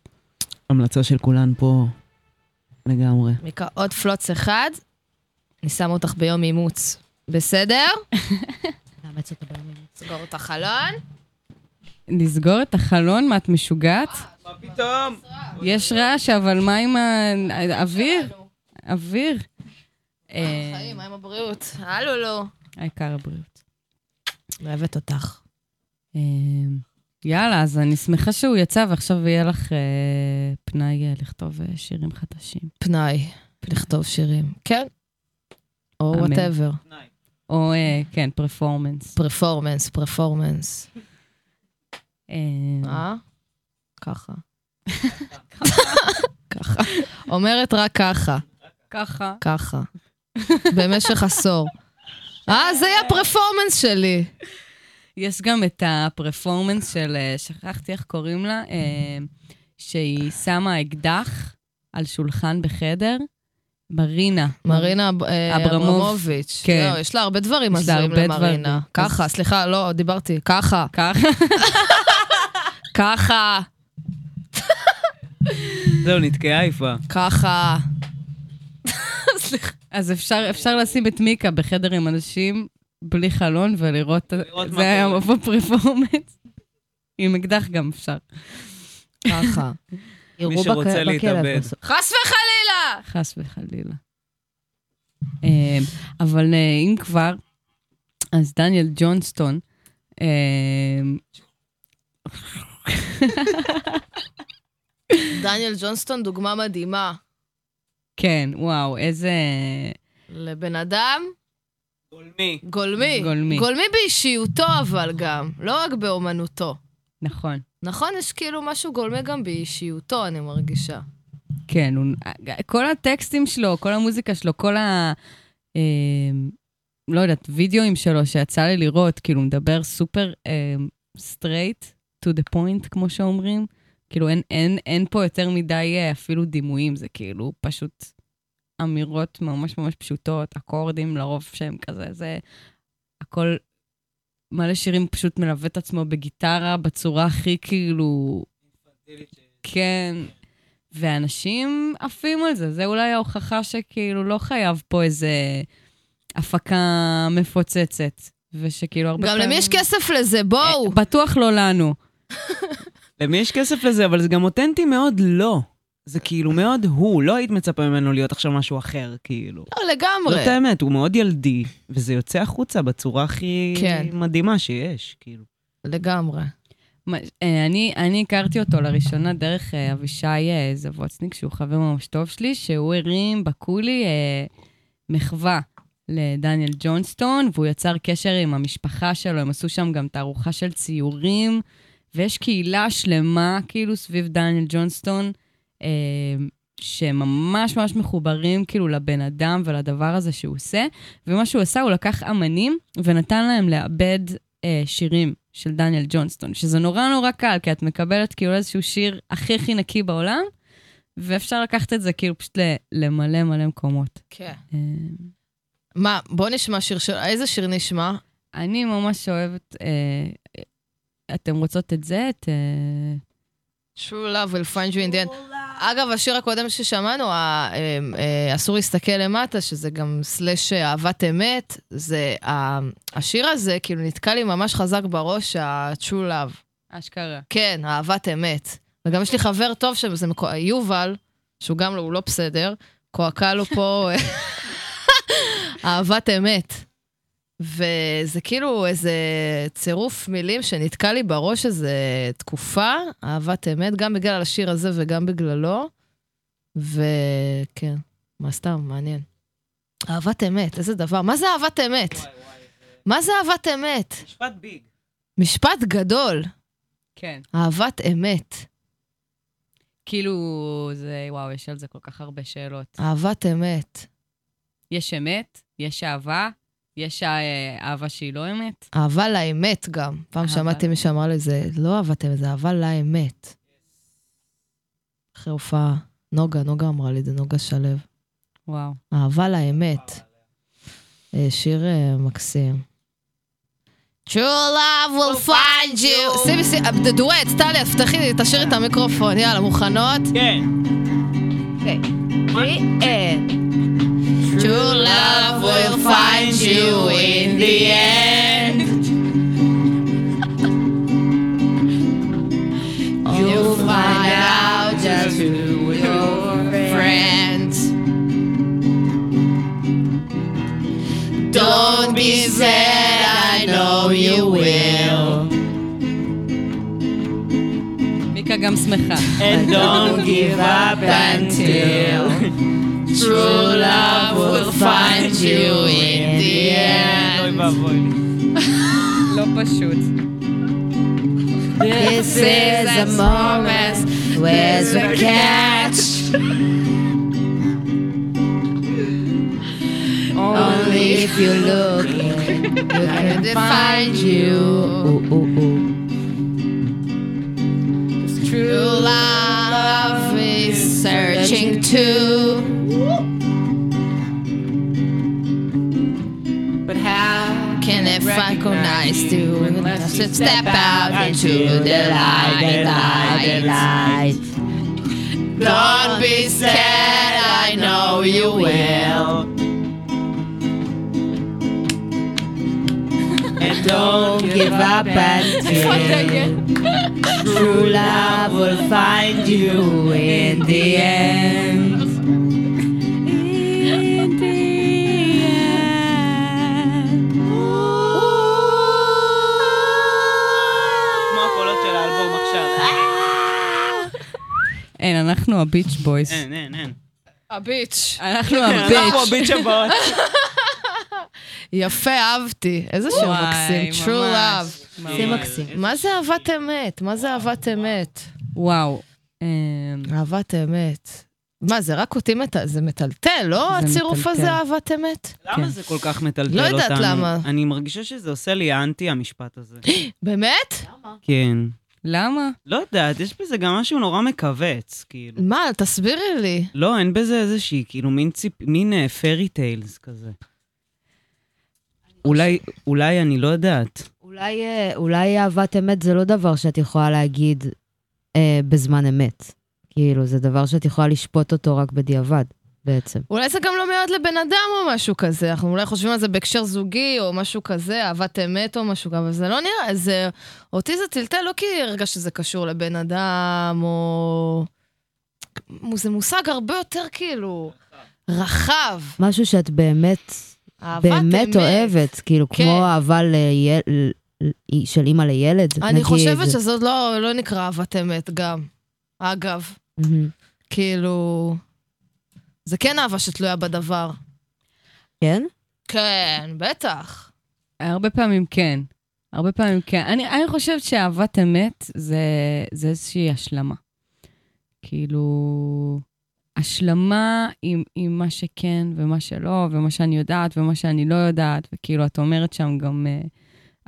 המלצה של כולן פה לגמרי. מיקה, עוד פלוץ אחד, אני שמה אותך ביום אימוץ. בסדר? נאמץ אותו בימים. סגור את החלון. לסגור את החלון? מה, את משוגעת? מה פתאום? יש רעש, אבל מה עם האוויר? אוויר. אה, חיים, מה עם הבריאות? הלו, לא. העיקר הבריאות. אוהבת אותך. אה, יאללה, אז אני שמחה שהוא יצא, ועכשיו יהיה לך אה, פנאי אה, לכתוב אה, שירים חדשים. פנאי, לכתוב שירים. כן. או. whatever. או, אה, כן, performance. performance, performance. אה, אה? ככה. ככה. אומרת רק ככה, ככה. ככה. במשך עשור. אה, זה יהיה הפרפורמנס שלי. יש גם את הפרפורמנס של, אה, שכחתי איך קוראים לה, אה, שהיא שמה אקדח על שולחן בחדר, מרינה. מרינה אה, אברמוב. אברמוביץ'. כן. לא, יש לה הרבה דברים הרבה למרינה. ככה, סליחה, לא, דיברתי. ככה, ככה. ככה, זהו, נתקעה יפה. ככה. סליחה. אז אפשר, אפשר לשים את מיקה בחדר עם אנשים בלי חלון ולראות, זה היה. מבוא פרפורמנס. עם אקדח גם אפשר. ככה. יראו שרוצה להתאבד. חס וחלילה! חס וחלילה. אה, אבל אה, אם כבר, אז דניאל ג'ונסטון, אה, דניאל ג'ונסטון, דוגמה מדהימה. כן, וואו, איזה... לבן אדם גולמי. גולמי. גולמי. גולמי באישיותו, אבל גם, לא רק באומנותו. נכון. נכון, יש כאילו משהו גולמי גם באישיותו, אני מרגישה. כן, הוא, כל הטקסטים שלו, כל המוזיקה שלו, כל ה... אה, לא יודעת, וידאוים שלו שיצא לי לראות, כאילו, מדבר סופר אה, straight to the point, כמו שאומרים. כאילו, אין, אין, אין פה יותר מדי אה, אפילו דימויים, זה כאילו פשוט אמירות ממש ממש פשוטות, אקורדים לרוב שהם כזה, זה הכל, מלא שירים פשוט מלווה את עצמו בגיטרה בצורה הכי כאילו... כן. ואנשים עפים על זה, זה אולי ההוכחה שכאילו לא חייב פה איזה הפקה מפוצצת, ושכאילו הרבה גם למי יש כסף לזה? בואו. אה, בטוח לא לנו. למי יש כסף לזה, אבל זה גם אותנטי מאוד לא. זה כאילו מאוד הוא, לא היית מצפה ממנו להיות עכשיו משהו אחר, כאילו. לא, לגמרי. זאת האמת, הוא מאוד ילדי, וזה יוצא החוצה בצורה הכי כן. מדהימה שיש, כאילו. לגמרי. מה- אה, אני, אני הכרתי אותו לראשונה דרך אה, אבישי אה, זבוצניק, שהוא חבר ממש טוב שלי, שהוא הרים בקולי אה, מחווה לדניאל ג'ונסטון, והוא יצר קשר עם המשפחה שלו, הם עשו שם גם תערוכה של ציורים, ויש קהילה שלמה כאילו סביב דניאל ג'ונסטון, אה, שממש ממש מחוברים כאילו לבן אדם ולדבר הזה שהוא עושה, ומה שהוא עשה, הוא לקח אמנים ונתן להם לעבד אה, שירים של דניאל ג'ונסטון, שזה נורא נורא קל, כי את מקבלת כאילו איזשהו שיר הכי הכי נקי בעולם, ואפשר לקחת את זה כאילו פשוט למלא מלא מקומות. כן. אה, מה, בוא נשמע שיר של... איזה שיר נשמע? אני ממש אוהבת, אה, אתם רוצות את זה? את... אה, True love will find you in the end. אגב, השיר הקודם ששמענו, אה, אה, אסור להסתכל למטה, שזה גם סלאש אהבת אמת, זה, השיר הזה כאילו נתקע לי ממש חזק בראש, ה-True love. אשכרה. כן, אהבת אמת. וגם יש לי חבר טוב שם, זה מקו... יובל, שהוא גם לא, הוא לא בסדר, קועקע לו פה אהבת אמת. וזה כאילו איזה צירוף מילים שנתקע לי בראש איזה תקופה, אהבת אמת, גם בגלל השיר הזה וגם בגללו. וכן, מה סתם, מעניין. אהבת אמת, איזה דבר. מה זה אהבת אמת? מה זה אהבת אמת? משפט ביג. משפט גדול, כן. אהבת אמת. כאילו, זה, וואו, יש על זה כל כך הרבה שאלות. אהבת אמת. יש אמת, יש אהבה, יש אה, אהבה שהיא לא אמת. אהבה לאמת גם. פעם אהבה שמעתי מי שאמר לי, זה לא אהבת אמת, זה אהבה לאמת. אחרי הופעה, נוגה, נוגה אמרה לי את זה, נוגה שלו. וואו. אהבה לאמת. אה, שיר אה, מקסים. True love will find you. שימי, שימי, דואט, טלי, אז פתחי לי, תשאירי את המיקרופון. יאללה, מוכנות? כן. True love will find you in the end. You'll find out just who your friends. Don't be sad, I know you will. מיקה גם שמחה. And don't give up Until true love will find you in the end. אוי ואבוי לי. לא פשוט. This is a moment Where's the catch? only if you look, you can find you. Ooh, ooh, ooh. True love is searching too. It recognize you unless it step out into the light, the light, the light? Don't be scared, I know you will. And don't give up until true love will find you in the end. אין, אנחנו הביץ' בויז. אין, אין, אין. הביץ'. אנחנו אנחנו הביץ'. הביץ' הבאות. יפה, אהבתי. איזה שיר מקסים. True love. זה. מקסים. מה זה אהבת אמת? מה זה אהבת אמת? וואו. אמ, אהבת אמת. מה, זה רק אותי מטלטל, זה מטלטל, לא זה הצירוף מטלטל. הזה אהבת אמת? למה זה כל כך מטלטל אותנו? לא יודעת למה. אני מרגישה שזה עושה לי אנטי, המשפט הזה. באמת? כן. למה? לא יודעת, יש בזה גם משהו נורא מכווץ, כאילו. מה, תסבירי לי. לא, אין בזה איזושהי, כאילו, מין ציפ... מין פרי טיילס כזה. אולי, אולי, אני לא יודעת. אולי, אה, אולי אהבת אמת זה לא דבר שאת יכולה להגיד אה, בזמן אמת. כאילו, זה דבר שאת יכולה לשפוט אותו רק בדיעבד, בעצם. אולי זה גם לא מיועד לבן אדם או משהו כזה, אנחנו אולי חושבים על זה בהקשר זוגי או משהו כזה, אהבת אמת או משהו כזה, אבל זה לא נראה, זה... אותי זה טלטל לא כי הרגע שזה קשור לבן אדם, או... זה מושג הרבה יותר כאילו רחב. משהו שאת באמת, באמת אמת. אוהבת, כאילו, כן. כמו אהבה ליל... של אימא לילד, אני נגיד. חושבת שזה לא, לא נקרא אהבת אמת גם. אגב, מהמם. כאילו... זה כן אהבה שתלויה בדבר. כן? כן, בטח. הרבה פעמים כן. הרבה פעמים כן. אני, אני חושבת שאהבת אמת זה, זה איזושהי השלמה. כאילו, השלמה עם, עם מה שכן ומה שלא, ומה שאני יודעת ומה שאני לא יודעת, וכאילו, את אומרת שם גם אה,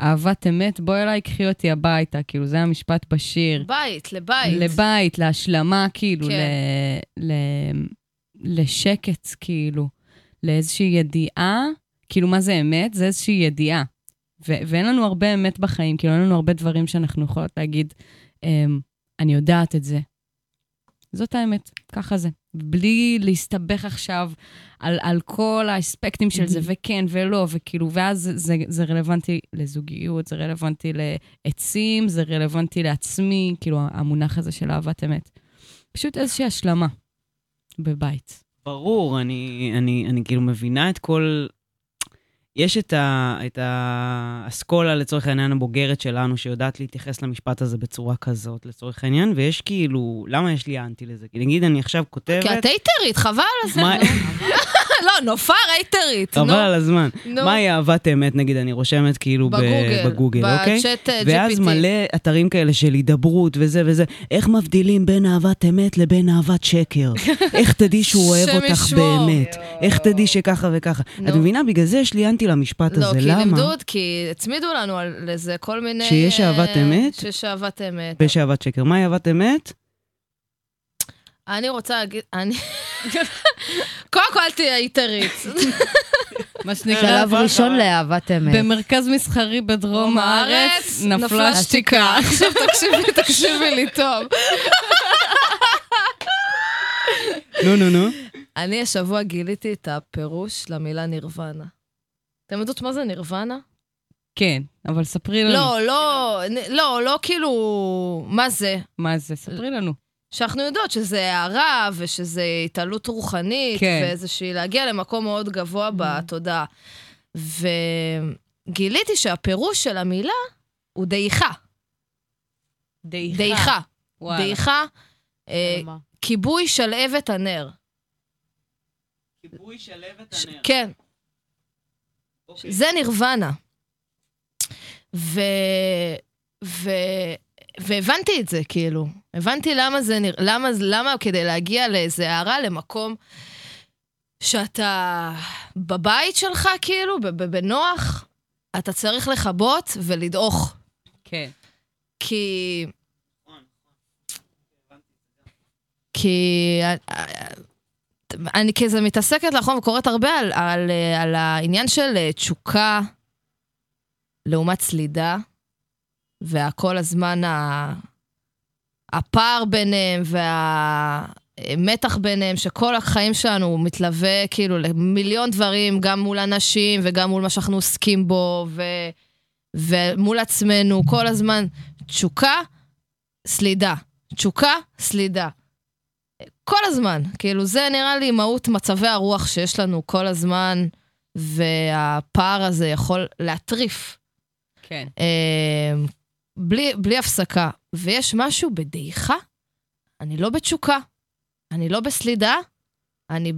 אהבת אמת, בואי אליי, קחי אותי הביתה, כאילו, זה המשפט בשיר. בית, לבית. לבית, להשלמה, כאילו, כן. ל, ל, לשקט, כאילו, לאיזושהי ידיעה, כאילו, מה זה אמת? זה איזושהי ידיעה. ו- ואין לנו הרבה אמת בחיים, כאילו, אין לנו הרבה דברים שאנחנו יכולות להגיד, אמ, אני יודעת את זה. זאת האמת, ככה זה. בלי להסתבך עכשיו על, על כל האספקטים של זה, וכן ולא, וכאילו, ואז זה, זה, זה רלוונטי לזוגיות, זה רלוונטי לעצים, זה רלוונטי לעצמי, כאילו, המונח הזה של אהבת אמת. פשוט איזושהי השלמה בבית. ברור, אני, אני, אני כאילו מבינה את כל... יש את, ה, את האסכולה, לצורך העניין, הבוגרת שלנו, שיודעת להתייחס למשפט הזה בצורה כזאת, לצורך העניין, ויש כאילו, למה יש לי אנטי לזה? כי נגיד, אני עכשיו כותבת... כי את הייטרית, חבל על הזמן. לא, נופר הייטרית, נו. חבל על הזמן. מהי אהבת אמת, נגיד, אני רושמת כאילו בגוגל, אוקיי? בצ'אט, אה, ואז GPT. מלא אתרים כאלה של הידברות וזה וזה. איך מבדילים בין אהבת אמת לבין אהבת שקר? איך תדעי שהוא אוהב אותך. באמת? איך תדעי שככה וככה? את מבינה? בגלל זה יש לי אנטי למשפט לא, הזה. כי למה? לימדו, עוד- כי הצמידו לנו על לזה כל מיני... שיש אהבת אה, אמת? שיש אהבת אמת. ויש אהבת שקר. מהי אהבת אמת? אני רוצה להגיד, אני... קודם כל תהיה היתרית. מה שנקרא, שלב ראשון לאהבת אמת. במרכז מסחרי בדרום הארץ נפלה שתיקה. עכשיו תקשיבי, תקשיבי לי טוב. נו, נו, נו. אני השבוע גיליתי את הפירוש למילה נירוונה. אתם יודעות מה זה נירוונה? כן, אבל ספרי לנו. לא, לא, לא, לא כאילו, מה זה? מה זה? ספרי לנו. שאנחנו יודעות שזה הערה ושזה התעלות רוחנית, כן. ואיזושהי להגיע למקום מאוד גבוה בתודעה. וגיליתי שהפירוש של המילה הוא דעיכה. דעיכה. וואלה. דעיכה, אה, כיבוי שלהבת הנר. כיבוי שלהבת ש- כן. זה נירוונה. ו... ו... והבנתי את זה, כאילו. הבנתי למה זה נראה, למה, למה כדי להגיע לאיזה הערה, למקום שאתה בבית שלך, כאילו, בנוח, אתה צריך לכבות ולדעוך. כן. כי... כי... אני כזה מתעסקת לאחרונה וקוראת הרבה על, על, על העניין של אה, תשוקה לעומת סלידה, והכל הזמן ה... הפער ביניהם והמתח ביניהם, שכל החיים שלנו מתלווה כאילו למיליון דברים, גם מול אנשים וגם מול מה שאנחנו עוסקים בו, ו... ומול עצמנו, כל הזמן תשוקה, סלידה. תשוקה, סלידה. כל הזמן. כאילו, זה נראה לי מהות מצבי הרוח שיש לנו כל הזמן, והפער הזה יכול להטריף. כן. בלי, בלי הפסקה. ויש משהו בדעיכה, אני לא בתשוקה, אני לא בסלידה, אני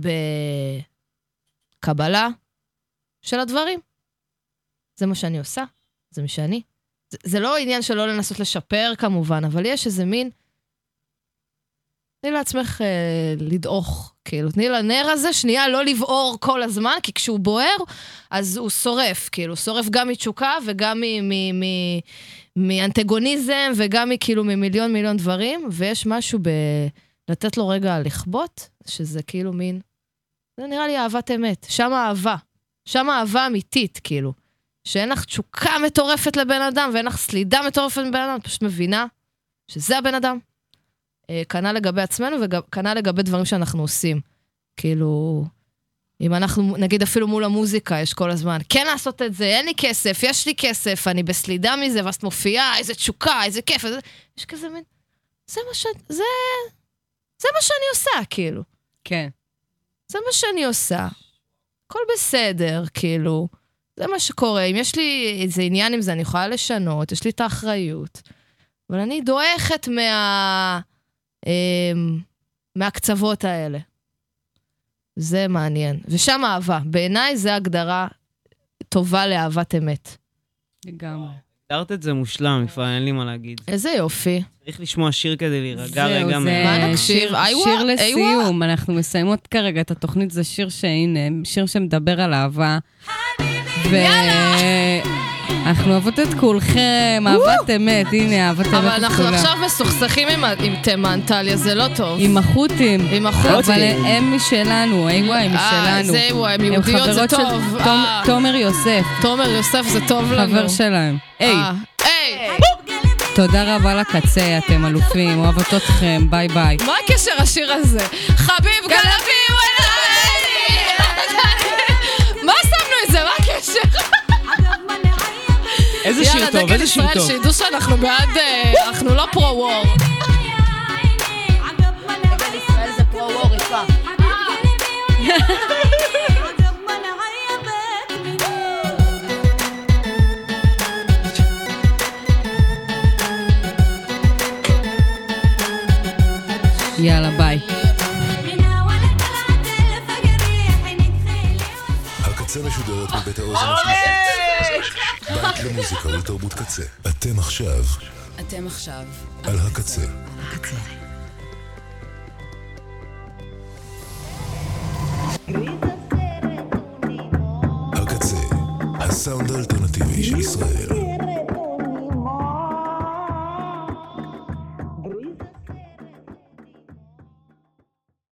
בקבלה של הדברים. זה מה שאני עושה, זה מי שאני. זה, זה לא עניין של לא לנסות לשפר כמובן, אבל יש איזה מין... תני לעצמך אה, לדעוך, כאילו, תני לנר הזה שנייה לא לבעור כל הזמן, כי כשהוא בוער, אז הוא שורף, כאילו, שורף גם מתשוקה וגם מ- מ- מ- מאנטגוניזם וגם מכאילו ממיליון מיליון דברים, ויש משהו ב... לתת לו רגע לכבות, שזה כאילו מין... זה נראה לי אהבת אמת, שם אהבה. שם אהבה אמיתית, כאילו. שאין לך תשוקה מטורפת לבן אדם ואין לך סלידה מטורפת לבן אדם, את פשוט מבינה שזה הבן אדם. אה, כנ"ל לגבי עצמנו וכנ"ל לגבי דברים שאנחנו עושים. כאילו, אם אנחנו, נגיד אפילו מול המוזיקה, יש כל הזמן, כן לעשות את זה, אין לי כסף, יש לי כסף, אני בסלידה מזה, ואז את מופיעה, איזה תשוקה, איזה כיף, איזה... יש כזה מין, זה מה ש... זה... זה מה שאני עושה, כאילו. כן. זה מה שאני עושה. הכל בסדר, כאילו. זה מה שקורה. אם יש לי איזה עניין עם זה, אני יכולה לשנות, יש לי את האחריות. אבל אני דועכת מה... אמ, מהקצוות האלה. זה מעניין. ושם אהבה. בעיניי זו הגדרה טובה לאהבת אמת. לגמרי. הגדרת את זה מושלם, יפעה, אין לי מה להגיד. איזה יופי. צריך לשמוע שיר כדי להירגע זהו, רגע. זה מה- נקשיב? שיר- איווה? שיר איווה? לסיום, אנחנו מסיימות כרגע את התוכנית, זה שיר שהנה, שיר שמדבר על אהבה. ואנחנו אוהבות את כולכם, אהבת אמת, הנה, אהבת אמת אבל אנחנו. עכשיו מסוכסכים עם תימן, טליה, זה לא טוב. עם החות'ים. עם החות'ים. אבל הם משלנו, איווה הם אה, משלנו. זה וואי, הם הם יהודיות זה טוב. אה, תומר יוסף, תומר יוסף זה טוב לנו. חבר שלהם. היי, אה, תודה רבה לקצה, אתם אלופים, אוהבות אתכם, ביי ביי. מה הקשר השיר הזה? חביב גלבי וואלה! מה שמנו את זה? מה הקשר? איזה שיר טוב, איזה שיר ישראל, טוב. שידעו שאנחנו בעד... אה, אנחנו לא פרו-וור. יאללה, ביי. הקצה משודרת מבית האוזן למוזיקה ולתרבות קצה. אתם עכשיו אתם עכשיו על הקצה. הקצה. הקצה, הסאונד האלטרנטיבי של ישראל.